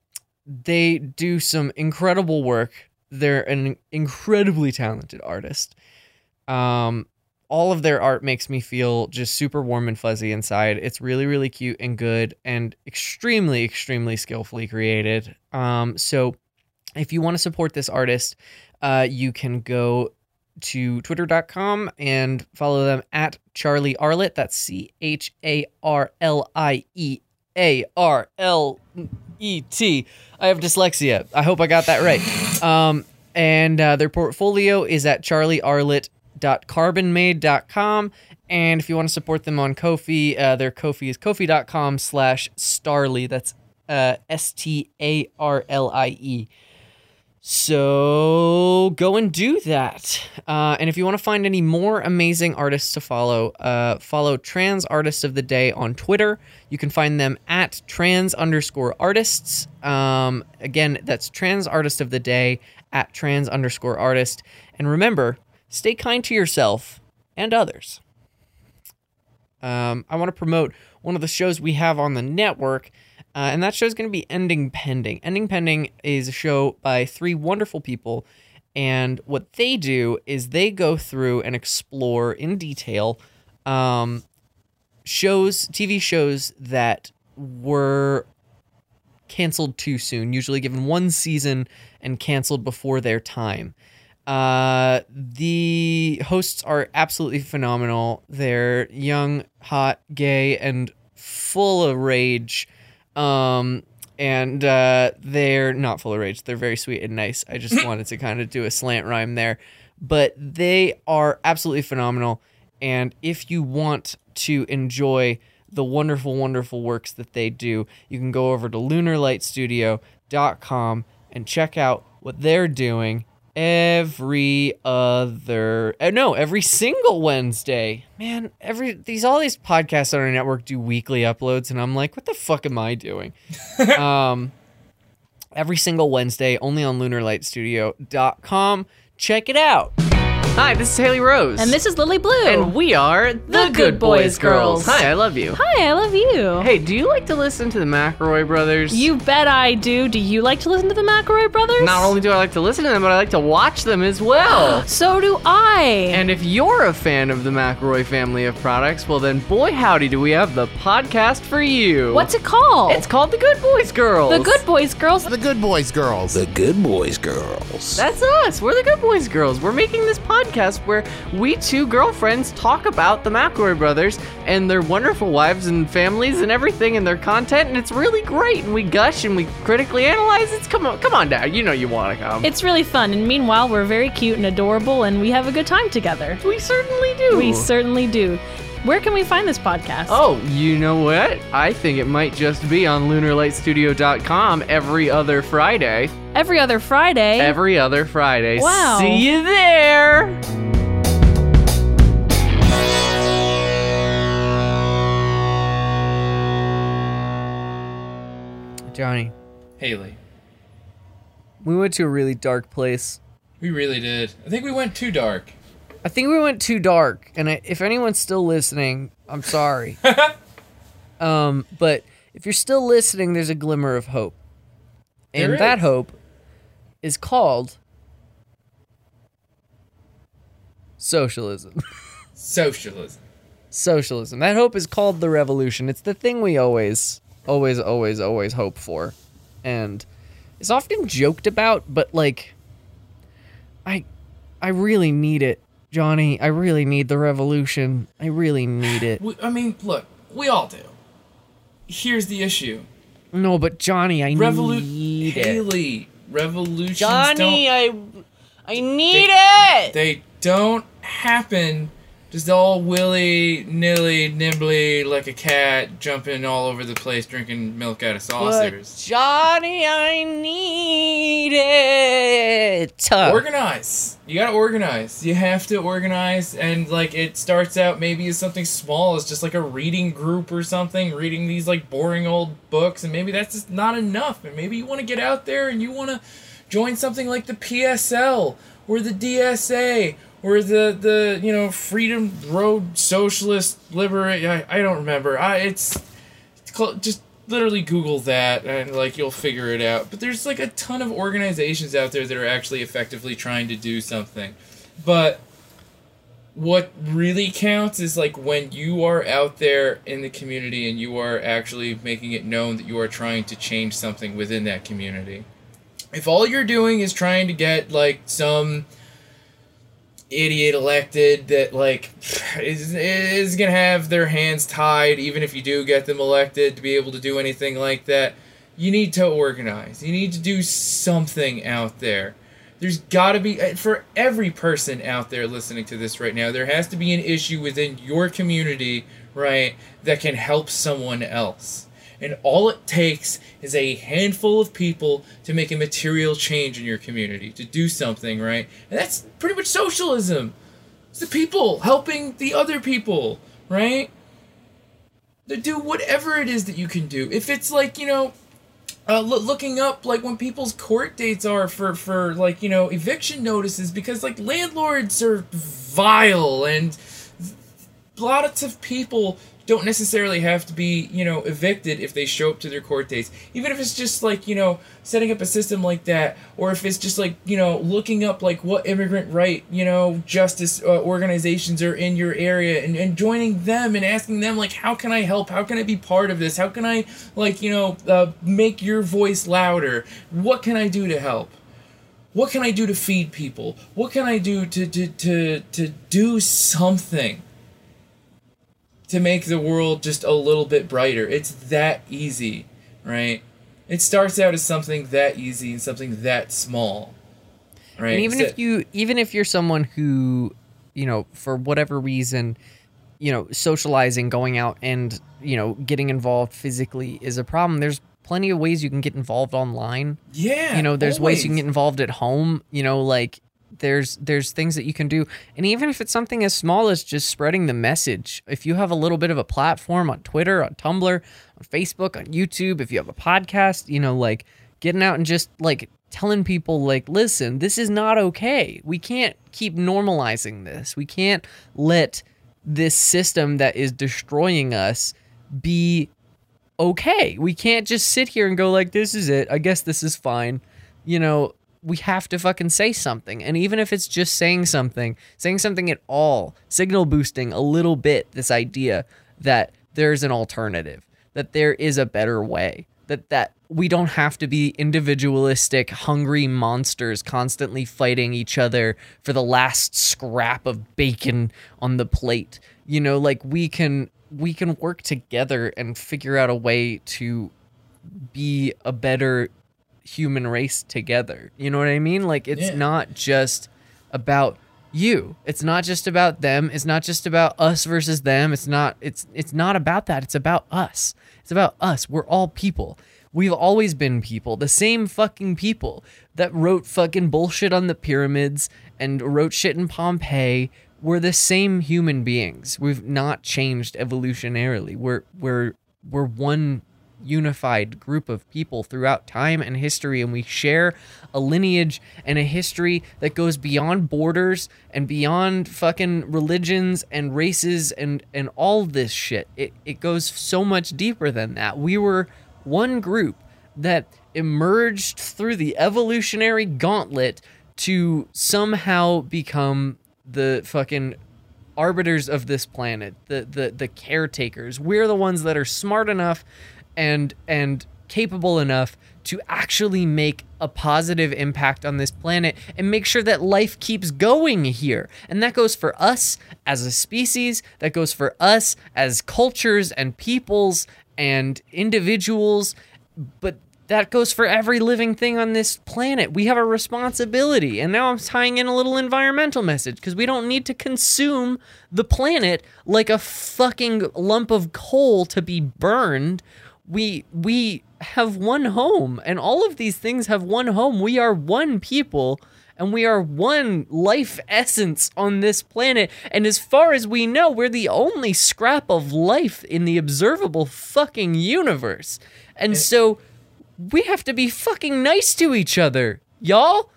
they do some incredible work. They're an incredibly talented artist. Um, all of their art makes me feel just super warm and fuzzy inside. It's really, really cute and good and extremely, extremely skillfully created. Um, so if you want to support this artist, uh, you can go to twitter.com and follow them at Charlie Arlett. That's C H A R L I E A R L E T. I have dyslexia. I hope I got that right. Um, and uh, their portfolio is at charliearlett.carbonmade.com. And if you want to support them on Ko-fi, uh, their Ko-fi is ko-fi.com slash starly. That's uh, S T A R L I E. So go and do that. Uh, and if you want to find any more amazing artists to follow, uh, follow Trans Artists of the Day on Twitter. You can find them at trans underscore artists. Um, again, that's Trans Artist of the Day at trans underscore artist. And remember, stay kind to yourself and others. Um, I want to promote one of the shows we have on the network. Uh, and that show is going to be Ending Pending. Ending Pending is a show by three wonderful people. And what they do is they go through and explore in detail um, shows, TV shows that were canceled too soon, usually given one season and canceled before their time. Uh, the hosts are absolutely phenomenal. They're young, hot, gay, and full of rage. Um, and uh, they're not full of rage. They're very sweet and nice. I just wanted to kind of do a slant rhyme there. But they are absolutely phenomenal. And if you want to enjoy the wonderful, wonderful works that they do, you can go over to lunarlightstudio.com and check out what they're doing every other uh, no every single wednesday. Man every these all these podcasts on our network do weekly uploads and i'm like what the fuck am i doing? Um every single wednesday only on lunarlightstudio.com check it out hi this is haley rose And this is Lily Blue. and we are the, Good Boys Girls. hi i love you Hi, I love you. hey do you like to listen to the mcelroy brothers You bet I do. Do you like to listen to the McElroy brothers? not only do i like to listen to them but i like to watch them as well So do I. And if you're a fan of the McElroy family of products, well then boy howdy do we have the podcast for you. What's it called? It's called The Good Boys Girls. the Good Boys Girls. The Good Boys Girls. The Good Boys Girls. That's us. We're the Good Boys Girls. We're making this podcast where we two girlfriends talk about the McElroy brothers and their wonderful wives and families and everything and their content, and it's really great. And we gush and we critically analyze. It's come on, come on, Dad. You know you want to come. It's really fun, and meanwhile, we're very cute and adorable, and we have a good time together. we certainly do. We certainly do. Where can we find this podcast? Oh, you know what? I think it might just be on lunarlightstudio.com every other Friday. Every other Friday. Every other Friday. Wow. See you there. Johnny, Haley. we went to a really dark place. We really did. I think we went too dark. I think we went too dark, and I, if anyone's still listening, I'm sorry. um, but if you're still listening, there's a glimmer of hope, and There that is. hope is called socialism. Socialism. socialism. That hope is called the revolution. It's the thing we always, always, always, always hope for, and it's often joked about. But like, I, I really need it, Johnny. I really need the revolution. I really need it. We, I mean, look, we all do. Here's the issue. No, but Johnny, I Revolu- need it. Revolutions Johnny, I, I need They- it. they don't happen just all willy nilly nimbly like a cat jumping all over the place drinking milk out of saucers. But. Johnny, I need it. organize. You gotta organize. You have to organize, and like it starts out maybe as something small, as just like a reading group or something, reading these like boring old books, and maybe that's just not enough. And maybe you want to get out there and you want to join something like the PSL or the DSA or the the you know Freedom Road Socialist Liberate. I, I don't remember. I it's, it's called just literally google that and like you'll figure it out but there's like a ton of organizations out there that are actually effectively trying to do something but what really counts is like when you are out there in the community and you are actually making it known that you are trying to change something within that community if all you're doing is trying to get like some idiot elected that like is is gonna have their hands tied even if you do get them elected to be able to do anything like that. You need to organize. You need to do something out there. There's got to be uh, for every person out there listening to this right now there has to be an issue within your community right that can help someone else and all it takes is a handful of people to make a material change in your community, to do something, right? And that's pretty much socialism. It's the people helping the other people, right? To do whatever it is that you can do. If it's like, you know, uh, loo- looking up like when people's court dates are for for like you know eviction notices because like landlords are vile and lots of people don't necessarily have to be, you know, evicted if they show up to their court dates. Even if it's just like, you know, setting up a system like that, or if it's just like, you know, looking up like what immigrant right, you know, justice uh, organizations are in your area and, and joining them and asking them, like, how can I help? How can I be part of this? How can I, like, you know, uh, make your voice louder? What can I do to help? What can I do to feed people? What can I do to, to, to, to do something? To make the world just a little bit brighter. It's that easy, right? It starts out as something that easy and something that small, right? And even So- if you even if you're someone who, you know, for whatever reason, you know, socializing, going out and, you know, getting involved physically is a problem, there's plenty of ways you can get involved online. yeah, you know, there's ways you can get involved at home, you know, like there's there's things that you can do. And even if it's something as small as just spreading the message, if you have a little bit of a platform on Twitter, on Tumblr, on Facebook, on YouTube, if you have a podcast, you know, like getting out and just like telling people like listen, this is not okay. We can't keep normalizing this. We can't let this system that is destroying us be okay. We can't just sit here and go like this is it. I guess this is fine. You know, we have to fucking say something. And even if it's just saying something, saying something at all, signal boosting a little bit this idea that there's an alternative, that there is a better way, that that we don't have to be individualistic, hungry monsters constantly fighting each other for the last scrap of bacon on the plate. You know, like we can we can work together and figure out a way to be a better human race together. You know what I mean? Like it's Yeah. not just about you. It's not just about them. It's not just about us versus them. It's not it's it's not about that. It's about us. It's about us. We're all people. We've always been people, the same fucking people that wrote fucking bullshit on the pyramids and wrote shit in Pompeii. We're the same human beings. We've not changed evolutionarily. We're we're we're one unified group of people throughout time and history and we share a lineage and a history that goes beyond borders and beyond fucking religions and races and and all this shit it it goes so much deeper than that we were one group that emerged through the evolutionary gauntlet to somehow become the fucking arbiters of this planet, the the the caretakers. We're the ones that are smart enough and and capable enough to actually make a positive impact on this planet and make sure that life keeps going here. And that goes for us as a species, that goes for us as cultures and peoples and individuals, but that goes for every living thing on this planet. We have a responsibility. And now I'm tying in a little environmental message because we don't need to consume the planet like a fucking lump of coal to be burned. We we have one home and all of these things have one home. We are one people and we are one life essence on this planet. And as far as we know, we're the only scrap of life in the observable fucking universe. And so we have to be fucking nice to each other, y'all.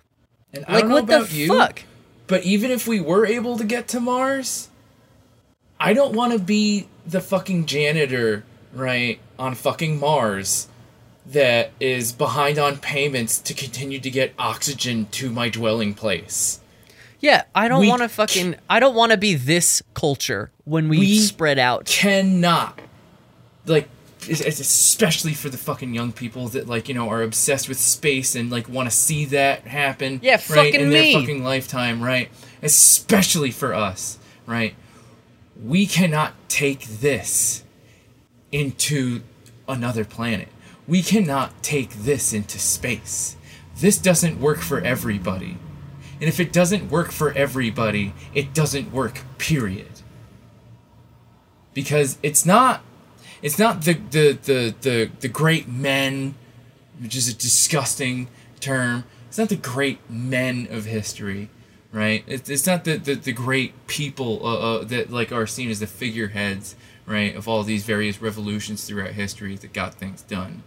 And Like what the you, fuck? But even if we were able to get to Mars, I don't want to be the fucking janitor, right, on fucking Mars that is behind on payments to continue to get oxygen to my dwelling place. Yeah, I don't want to fucking. I don't want to be this culture when we, We spread out. Cannot. Like, especially for the fucking young people that, like, you know, are obsessed with space and, like, want to see that happen. Yeah, right, fucking in me. their fucking lifetime, right? Especially for us, right? we cannot take this into another planet. We cannot take this into space. This doesn't work for everybody. And if it doesn't work for everybody, it doesn't work, period. Because it's not it's not the the the the, the great men, which is a disgusting term. It's not the great men of history right? It's, it's not the, the, the great people uh, uh, that like are seen as the figureheads, right, of all these various revolutions throughout history that got things done.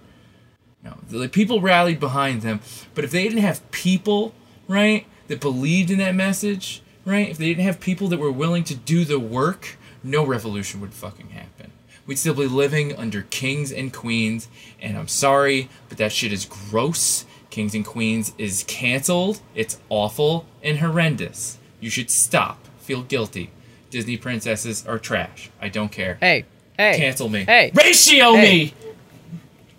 No, the people rallied behind them, but if they didn't have people, right, that believed in that message, right, if they didn't have people that were willing to do the work, no revolution would fucking happen. We'd still be living under kings and queens. And I'm sorry, but that shit is gross. Kings and Queens is canceled. It's awful and horrendous. You should stop. Feel guilty. Disney princesses are trash. I don't care. Hey, hey. Cancel me. Hey. Ratio Hey. me!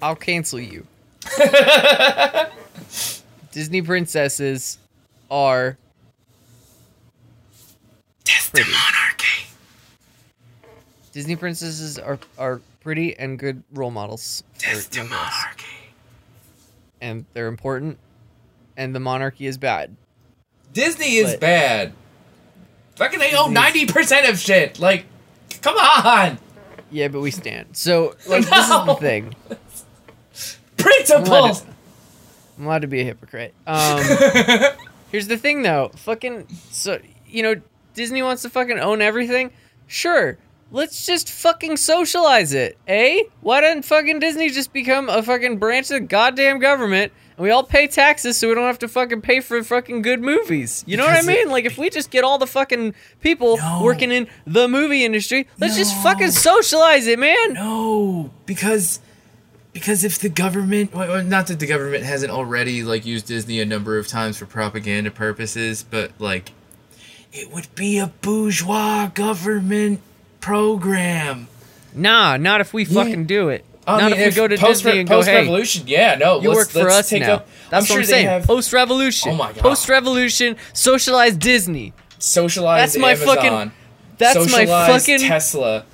I'll cancel you. Disney princesses are pretty. Monarchy. Disney princesses are are pretty and good role models young girls. monarchy. and they're important. And the monarchy is bad. Disney is But- bad. Fucking they own 90% of shit. Like, come on! Yeah, but we stand. So like this is the No. thing. Principles! I'm allowed to be a hypocrite. Um, here's the thing, though. Fucking so you know Disney wants to fucking own everything. Sure, let's just fucking socialize it, eh? Why doesn't fucking Disney just become a fucking branch of the goddamn government and we all pay taxes so we don't have to fucking pay for fucking good movies? You know what I Because it- mean? Like if we just get all the fucking people No. working in the movie industry, let's just fucking socialize it, man. No, because because if the government, well, not that the government hasn't already like used Disney a number of times for propaganda purposes, but like it would be a bourgeois government program. Nah, not if we fucking do it. I not mean, if we go to post, Disney and go, post hey, revolution, yeah, no, You let's, work for let's us take now. Up, That's I'm sure what I'm saying. have Post revolution. Oh my God. Post revolution. Socialize Disney. socialized That's my Amazon, fucking- That's my fucking. Tesla.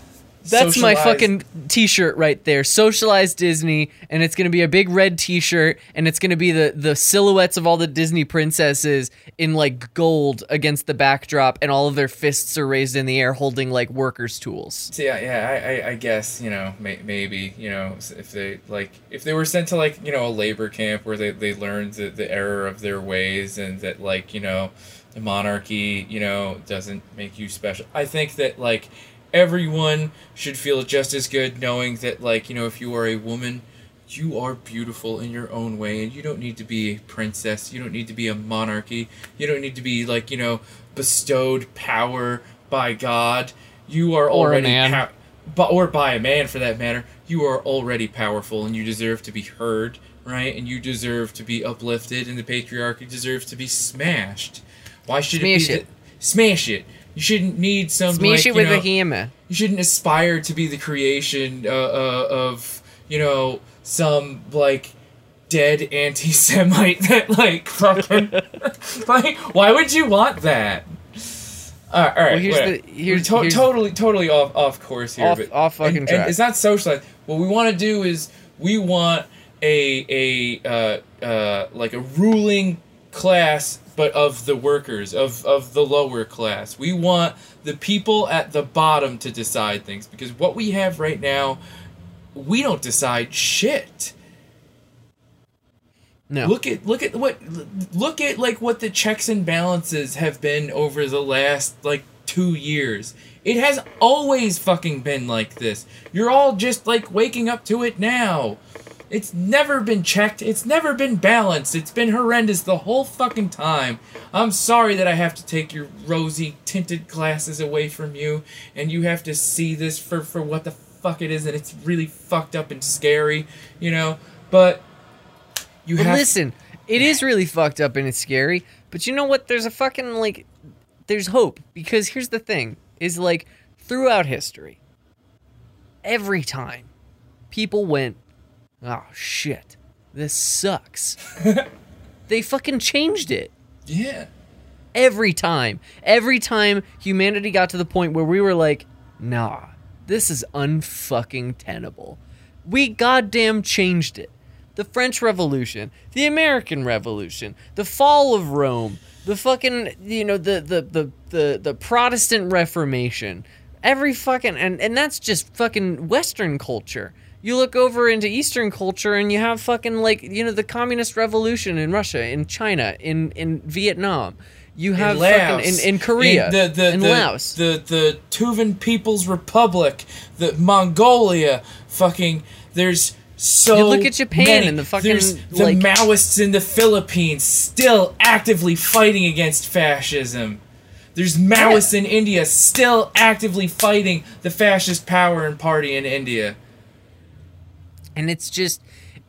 That's my fucking T-shirt right there. Socialize Disney, and it's gonna be a big red T-shirt, and it's gonna be the the silhouettes of all the Disney princesses in like gold against the backdrop, and all of their fists are raised in the air, holding like workers' tools. So, yeah, yeah, I, I, I guess you know may, maybe you know if they like if they were sent to like you know a labor camp where they, they learned the, the error of their ways and that like you know the monarchy you know doesn't make you special. I think that like everyone should feel just as good knowing that like you know if you are a woman you are beautiful in your own way and you don't need to be a princess you don't need to be a monarchy you don't need to be like you know bestowed power by god. You are Or already pow- but or by a man for that matter you are already powerful and you deserve to be heard right? And you deserve to be uplifted and the patriarchy deserves to be smashed. Why should Smash it be it. that- smash it you shouldn't need some Smash like, it with know, a hammer. you shouldn't aspire to be the creation uh, uh, of you know some like dead anti-semite that like fucking like why would you want that all right, all right Well, here's whatever. the- here's- to- here's- totally totally off off course here Off- but off fucking and, track. and it's not socialized what we want to do is we want a a uh, uh, like a ruling class but of the workers of of the lower class. We want the people at the bottom to decide things because what we have right now we don't decide shit. No. look at look at what look at like what the checks and balances have been over the last like 2 years. It has always fucking been like this. You're all just like waking up to it now it's never been checked. It's never been balanced. It's been horrendous the whole fucking time. I'm sorry that I have to take your rosy tinted glasses away from you and you have to see this for, for what the fuck it is and it's really fucked up and scary, you know? But you have listen, it is really fucked up and it's scary. But you know what? There's a fucking like, there's hope because here's the thing: is like throughout history, every time people went, oh shit, this sucks. they fucking changed it. Yeah. Every time, every time humanity got to the point where we were like, nah, this is unfucking tenable. We goddamn changed it. The French Revolution, the American Revolution, the fall of Rome, the fucking you know the the the the, the Protestant Reformation, every fucking and and that's just fucking Western culture. You look over into Eastern culture and you have fucking like you know the Communist Revolution in Russia, in China, in in Vietnam. You have in fucking in, in Korea, in the the in the, Laos. the the Tuvan People's Republic, the Mongolia, fucking there's so You look at Japan many. and the fucking, there's the like- Maoists in the Philippines still actively fighting against fascism. There's Maoists in India still actively fighting the fascist power and party in India. And it's just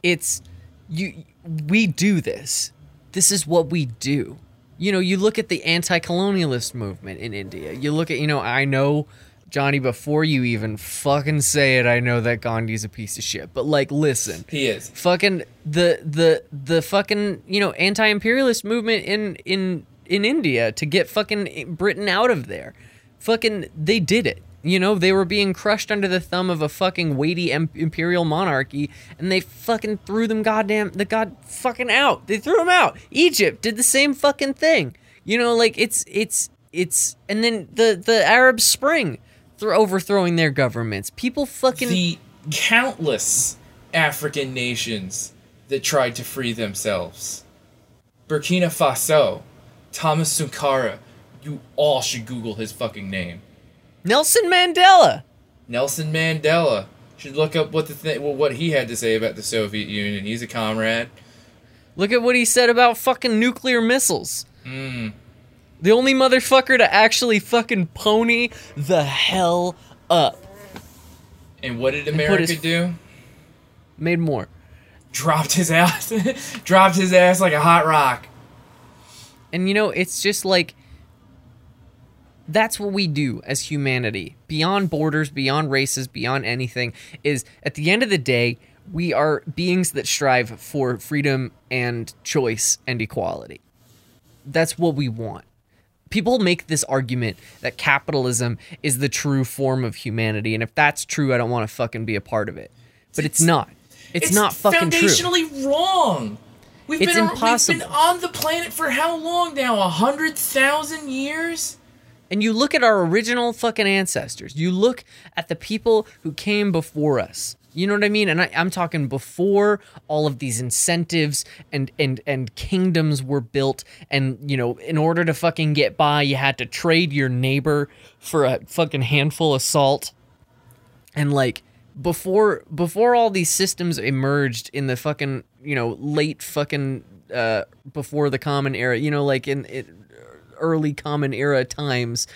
it's you we do this this is what we do you know you look at the anti-colonialist movement in india you look at you know i know johnny before you even fucking say it i know that gandhi's a piece of shit but like listen He is. fucking the the the fucking you know anti-imperialist movement in in in India to get fucking Britain out of there. Fucking they did it. You know, they were being crushed under the thumb of a fucking weighty imperial monarchy and they fucking threw them goddamn the god fucking out. They threw them out. Egypt did the same fucking thing. You know, like it's it's it's and then the the Arab Spring through overthrowing their governments. People fucking The countless African nations that tried to free themselves. Burkina Faso, Thomas Sankara. You all should Google his fucking name. Nelson Mandela. Nelson Mandela. Should look up what the th- what he had to say about the Soviet Union. He's a comrade. Look at what he said about fucking nuclear missiles. Hmm. The only motherfucker to actually fucking pony the hell up. And what did America his- do? Made more. Dropped his ass. dropped his ass like a hot rock. And you know, it's just like that's what we do as humanity. Beyond borders, beyond races, beyond anything is at the end of the day, we are beings that strive for freedom and choice and equality. That's what we want. People make this argument that capitalism is the true form of humanity, and if that's true, I don't want to fucking be a part of it. But it's, It's- not. It's, not fucking true. It's foundationally wrong. We've It's been impossible. we've been on the planet for how long now? A hundred thousand years? And you look at our original fucking ancestors. You look at the people who came before us. You know what I mean? And I, I'm talking before all of these incentives and and and kingdoms were built. And you know, in order to fucking get by, you had to trade your neighbor for a fucking handful of salt. And like before before all these systems emerged in the fucking you know late fucking uh before the common era. You know, like in it, early common era times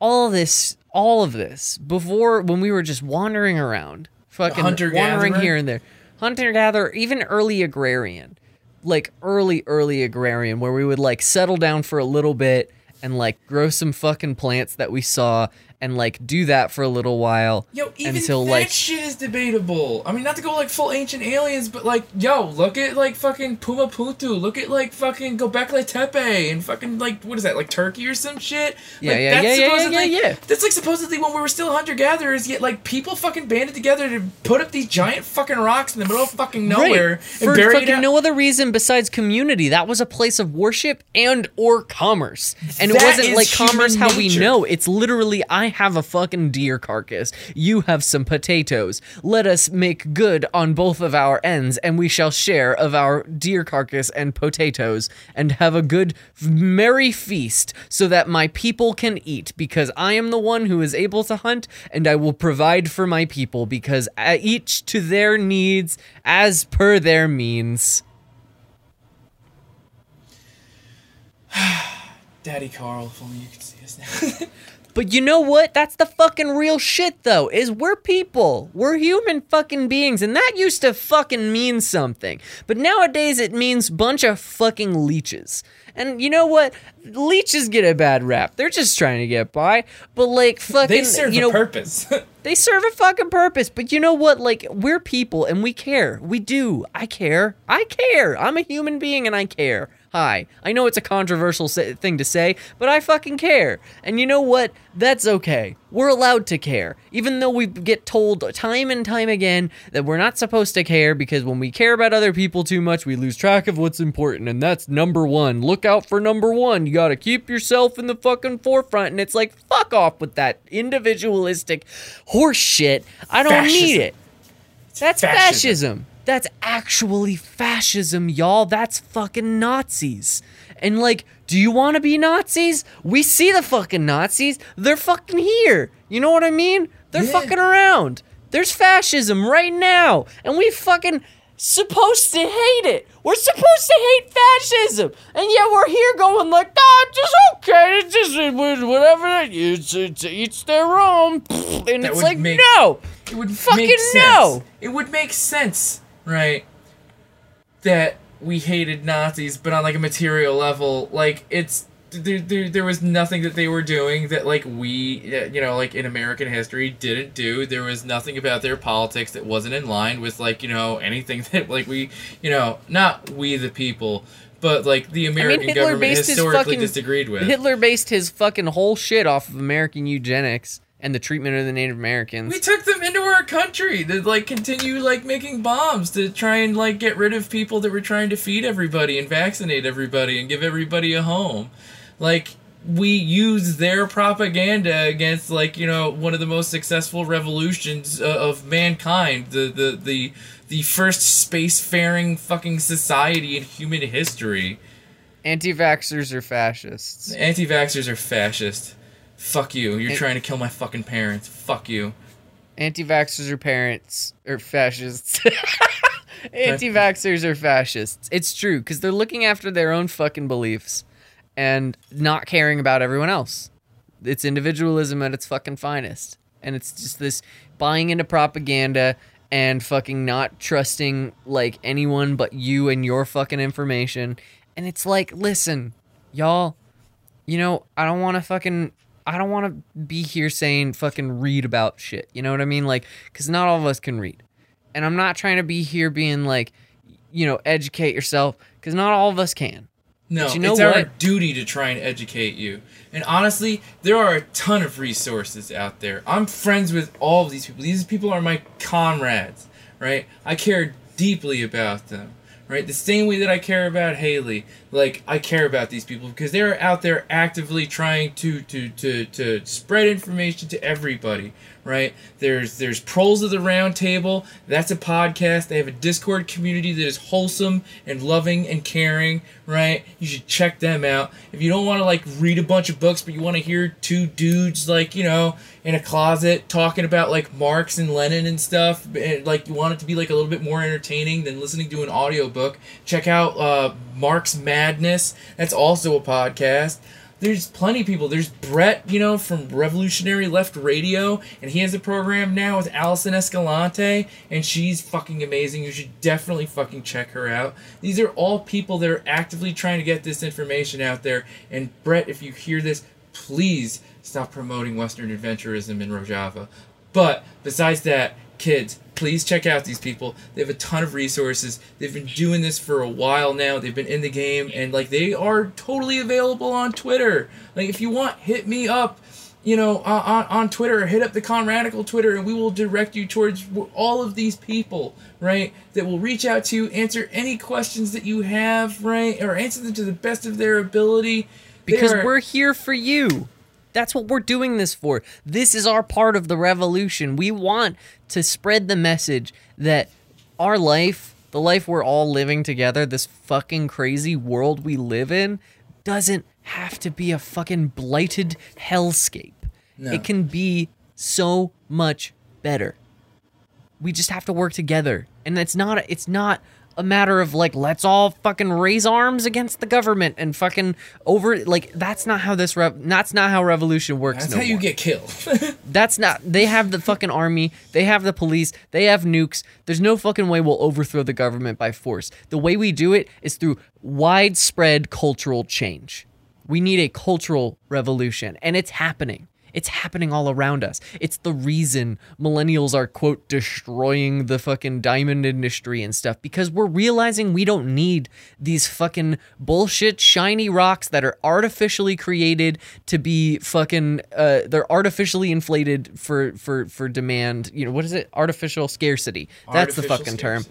all this all of this before when we were just wandering around fucking wandering here and there. Hunter gatherer even early agrarian like early early agrarian where we would like settle down for a little bit and like grow some fucking plants that we saw and like do that for a little while Yo, even until that like shit is debatable. I mean, not to go like full ancient aliens, but like, yo, look at like fucking Puma Punku. Look at like fucking Gobekli Tepe and fucking like what is that like Turkey or some shit? Yeah, like, yeah, that's yeah, yeah, yeah, supposedly- yeah, yeah. That's like supposedly when we were still hunter gatherers. Yet like people fucking banded together to put up these giant fucking rocks in the middle of fucking nowhere Right. and For fucking no other reason besides community. That was a place of worship and or commerce. And it wasn't like commerce human how we know. It's literally I have a fucking deer carcass. You have some potatoes. Let us make good on both of our ends and we shall share of our deer carcass and potatoes and have a good merry feast so that my people can eat because I am the one who is able to hunt and I will provide for my people because each to their needs as per their means. Daddy Carl, if only you could see us now. But you know what? That's the fucking real shit though. Is we're people. We're human fucking beings and that used to fucking mean something. But nowadays it means bunch of fucking leeches. And you know what? Leeches get a bad rap. They're just trying to get by. But like fucking they serve you a know purpose. They serve a fucking purpose, but you know what? Like, we're people and we care. We do. I care. I care. I'm a human being and I care. Hi. I know it's a controversial thing to say, but I fucking care. And you know what? That's okay. We're allowed to care. Even though we get told time and time again that we're not supposed to care because when we care about other people too much, we lose track of what's important. And that's number one. Look out for number one. You gotta keep yourself in the fucking forefront. And it's like, fuck off with that individualistic horse shit. I don't need it. That's fascism. fascism. That's actually fascism, y'all. That's fucking Nazis. And like, do you want to be Nazis? We see the fucking Nazis. They're fucking here. You know what I mean? They're Yeah. fucking around. There's fascism right now. And we fucking supposed to hate it. We're supposed to hate fascism, and yet we're here going like, "Ah, it's just okay. It's just whatever. It's, it's each their own." And That it's like, make- no. It would Fucking make sense. no. It would make sense, right? That we hated Nazis, but on like a material level, like it's there, there, there was nothing that they were doing that like we, uh, you know, like in American history didn't do. There was nothing about their politics that wasn't in line with like you know anything that like we, you know, not we the people, but like the american I mean, government historically fucking disagreed with. Hitler based his fucking whole shit off of American eugenics and the treatment of the Native Americans. We took them into our country to like continue like making bombs to try and like get rid of people that were trying to feed everybody and vaccinate everybody and give everybody a home. Like we use their propaganda against like you know one of the most successful revolutions uh, of mankind, the the the the first spacefaring fucking society in human history. Anti-vaxxers are fascists. Anti-vaxxers are fascist. Fuck you. You're An- trying to kill my fucking parents. Fuck you. Anti-vaxxers are parents or fascists. Anti-vaxxers are fascists. It's true because they're looking after their own fucking beliefs and not caring about everyone else. It's individualism at its fucking finest, and it's just this buying into propaganda and fucking not trusting like anyone but you and your fucking information. And it's like, listen, y'all, you know, I don't want to fucking I don't want to be here saying fucking read about shit. You know what I mean? Like cuz not all of us can read. And I'm not trying to be here being like you know, educate yourself cuz not all of us can. No, But you know it's our duty to try and educate you. And honestly, there are a ton of resources out there. I'm friends with all of these people. These people are my comrades, right? I care deeply about them, right? The same way that I care about Haley. Like I care about these people because they're out there actively trying to to to to spread information to everybody, right? There's there's Proles of the Round Table. That's a podcast. They have a Discord community that is wholesome and loving and caring, right? You should check them out. If you don't want to like read a bunch of books, but you want to hear two dudes like you know in a closet talking about like Marx and Lenin and stuff, and, like you want it to be like a little bit more entertaining than listening to an audiobook, check out uh, Marx Madness. That's also a podcast there's plenty of people. There's Breht, you know, from Revolutionary Left Radio, and he has a program now with Allison Escalante, and she's fucking amazing. You should definitely fucking check her out. These are all people that are actively trying to get this information out there. And Breht, if you hear this, please stop promoting Western adventurism in Rojava. But besides that, kids, please check out these people. They have a ton of resources. They've been doing this for a while now. They've been in the game and like they are totally available on Twitter. Like if you want, hit me up. You know, on, on, Twitter, hit up the Con Radical Twitter, and we will direct you towards all of these people, right? That will reach out to you, answer any questions that you have, right? Or answer them to the best of their ability. Because are- we're here for you. That's what we're doing this for. This is our part of the revolution. We want to spread the message that our life, the life we're all living together, this fucking crazy world we live in, doesn't have to be a fucking blighted hellscape. No. It can be so much better. We just have to work together. And it's not it's not a matter of like let's all fucking raise arms against the government and fucking over like that's not how this rev- that's not how revolution works That's no how you get killed. That's not. They have the fucking army. They have the police. They have nukes. There's no fucking way we'll overthrow the government by force. The way we do it is through widespread cultural change. We need a cultural revolution, and it's happening. It's happening all around us. It's the reason millennials are, quote, destroying the fucking diamond industry and stuff because we're realizing we don't need these fucking bullshit shiny rocks that are artificially created to be fucking, uh, they're artificially inflated for, for, for demand. You know, what is it? Artificial scarcity. That's the Artificial fucking term.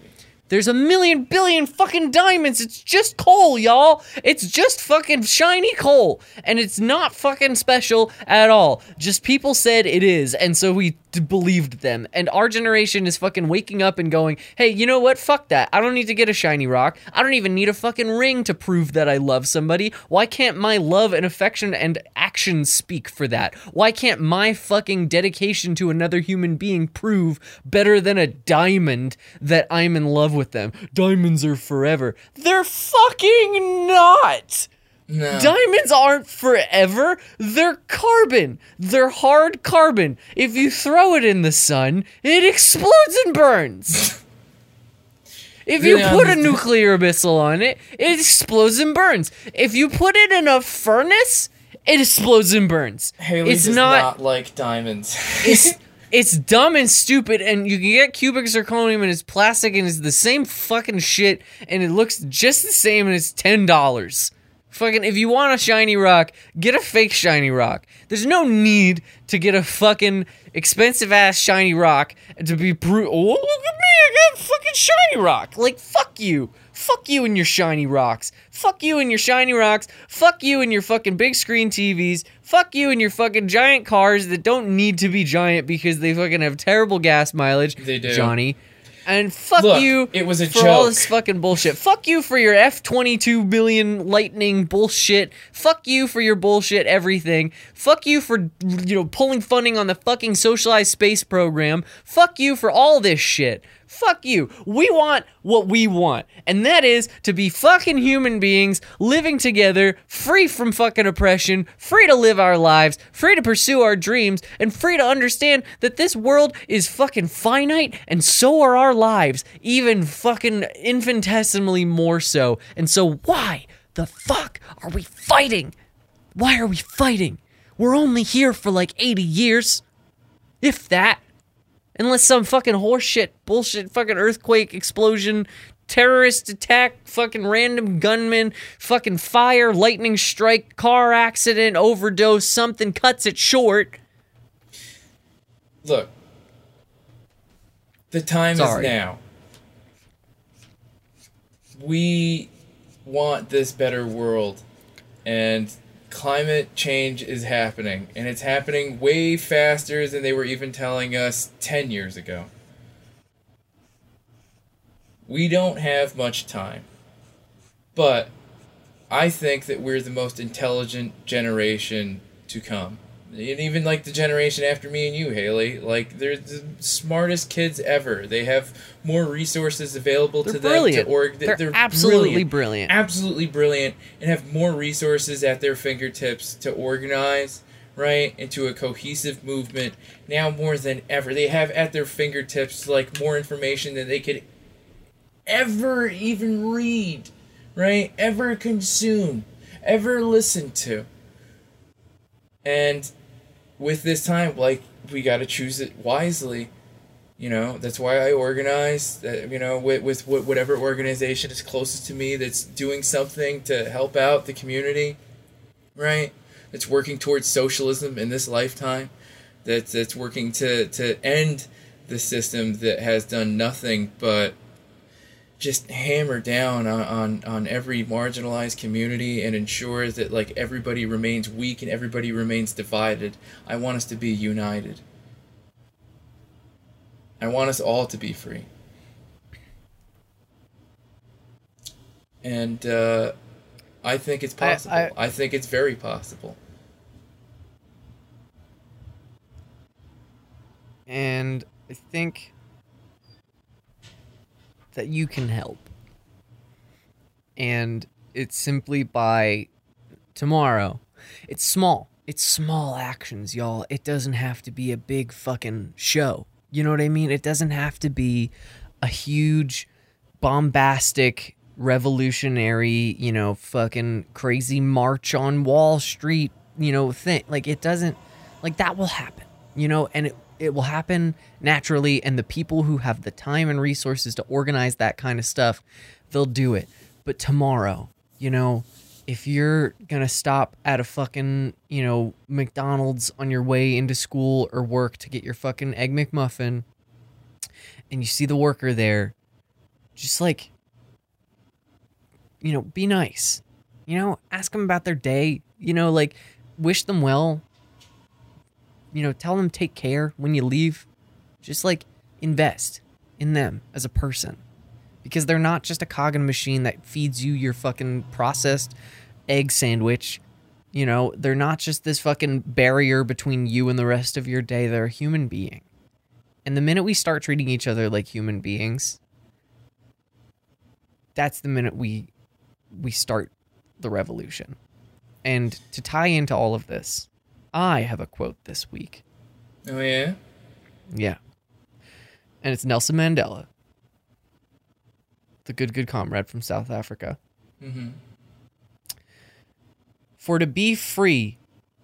There's a million billion fucking diamonds. It's just coal, y'all. It's just fucking shiny coal. And it's not fucking special at all. Just people said it is. And so we believed them. And our generation is fucking waking up and going, hey, you know what? Fuck that. I don't need to get a shiny rock. I don't even need a fucking ring to prove that I love somebody. Why can't my love and affection and actions speak for that? Why can't my fucking dedication to another human being prove better than a diamond that I'm in love with them? Diamonds are forever. They're fucking not. No. Diamonds aren't forever. They're carbon. They're hard carbon. If you throw it in the sun, it explodes and burns. If you put a nuclear missile on it, it explodes and burns. If you put it in a furnace, it explodes and burns. Haley it's does not, not, like diamonds. it's it's dumb and stupid and you can get cubic zirconium and it's plastic and it's the same fucking shit and it looks just the same and it's ten dollars. Fucking if you want a shiny rock, get a fake shiny rock. There's no need to get a fucking expensive ass shiny rock to be pro- oh look at me, I got a fucking shiny rock. Like fuck you. Fuck you and your shiny rocks. Fuck you and your shiny rocks. Fuck you and your fucking big screen TVs. Fuck you and your fucking giant cars that don't need to be giant because they fucking have terrible gas mileage. They do. Johnny. And fuck Look, you it was a for all this fucking bullshit. Fuck you for your F twenty two billion lightning bullshit. Fuck you for your bullshit everything. Fuck you for you know pulling funding on the fucking socialized space program. Fuck you for all this shit. Fuck you. We want what we want, and that is to be fucking human beings living together, free from fucking oppression, free to live our lives, free to pursue our dreams, and free to understand that this world is fucking finite, and so are our lives, even fucking infinitesimally more so. And so, why the fuck are we fighting? Why are we fighting? We're only here for like 80 years. If that. Unless some fucking horseshit, bullshit, fucking earthquake, explosion, terrorist attack, fucking random gunman, fucking fire, lightning strike, car accident, overdose, something cuts it short. Look, the time Sorry. is now. We want this better world, and climate change is happening, and it's happening way faster than they were even telling us 10 years ago. We don't have much time, but I think that we're the most intelligent generation to come. And even like the generation after me and you, Haley, like they're the smartest kids ever. They have more resources available They're to them to org. They're absolutely brilliant. absolutely brilliant, and have more resources at their fingertips to organize right into a cohesive movement now more than ever. They have at their fingertips like more information than they could ever even read, right? Ever consume, ever listen to. And with this time, like, we got to choose it wisely. You know, that's why I organize, uh, you know, with, with wh- whatever organization is closest to me that's doing something to help out the community, right? That's working towards socialism in this lifetime, that's, that's working to, to end the system that has done nothing but just hammer down on, on, on every marginalized community and ensure that like everybody remains weak and everybody remains divided. I want us to be united. I want us all to be free. And uh, I think it's I- possible. I- I think it's very possible. And I think that you can help. And it's simply by tomorrow. It's small. It's small actions, y'all. It doesn't have to be a big fucking show. You know what I mean? It doesn't have to be a huge, bombastic, revolutionary, you know, fucking crazy march on Wall Street, you know, thing. Like, it doesn't, like, that will happen, you know, and it, it will happen naturally. And the people who have the time and resources to organize that kind of stuff, they'll do it. But tomorrow, you know, if you're gonna stop at a fucking, you know, McDonald's on your way into school or work to get your fucking egg McMuffin and you see the worker there, just like, you know, be nice. You know, ask them about their day. You know, like, wish them well. You know, tell them take care when you leave. Just like invest in them as a person. Because they're not just a cog in a machine that feeds you your fucking processed egg sandwich. You know, they're not just this fucking barrier between you and the rest of your day. They're a human being. And the minute we start treating each other like human beings, that's the minute we we start the revolution. And to tie into all of this, I have a quote this week. Oh yeah. Yeah. And it's Nelson Mandela, the good, good comrade from South Africa. Mm-hmm. For to be free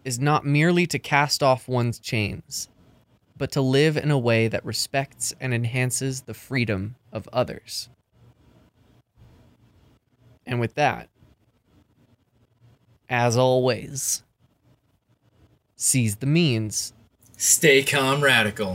is not merely to cast off one's chains, but to live in a way that respects and enhances the freedom of others. And with that, as always, seize the means Stay calm, radical.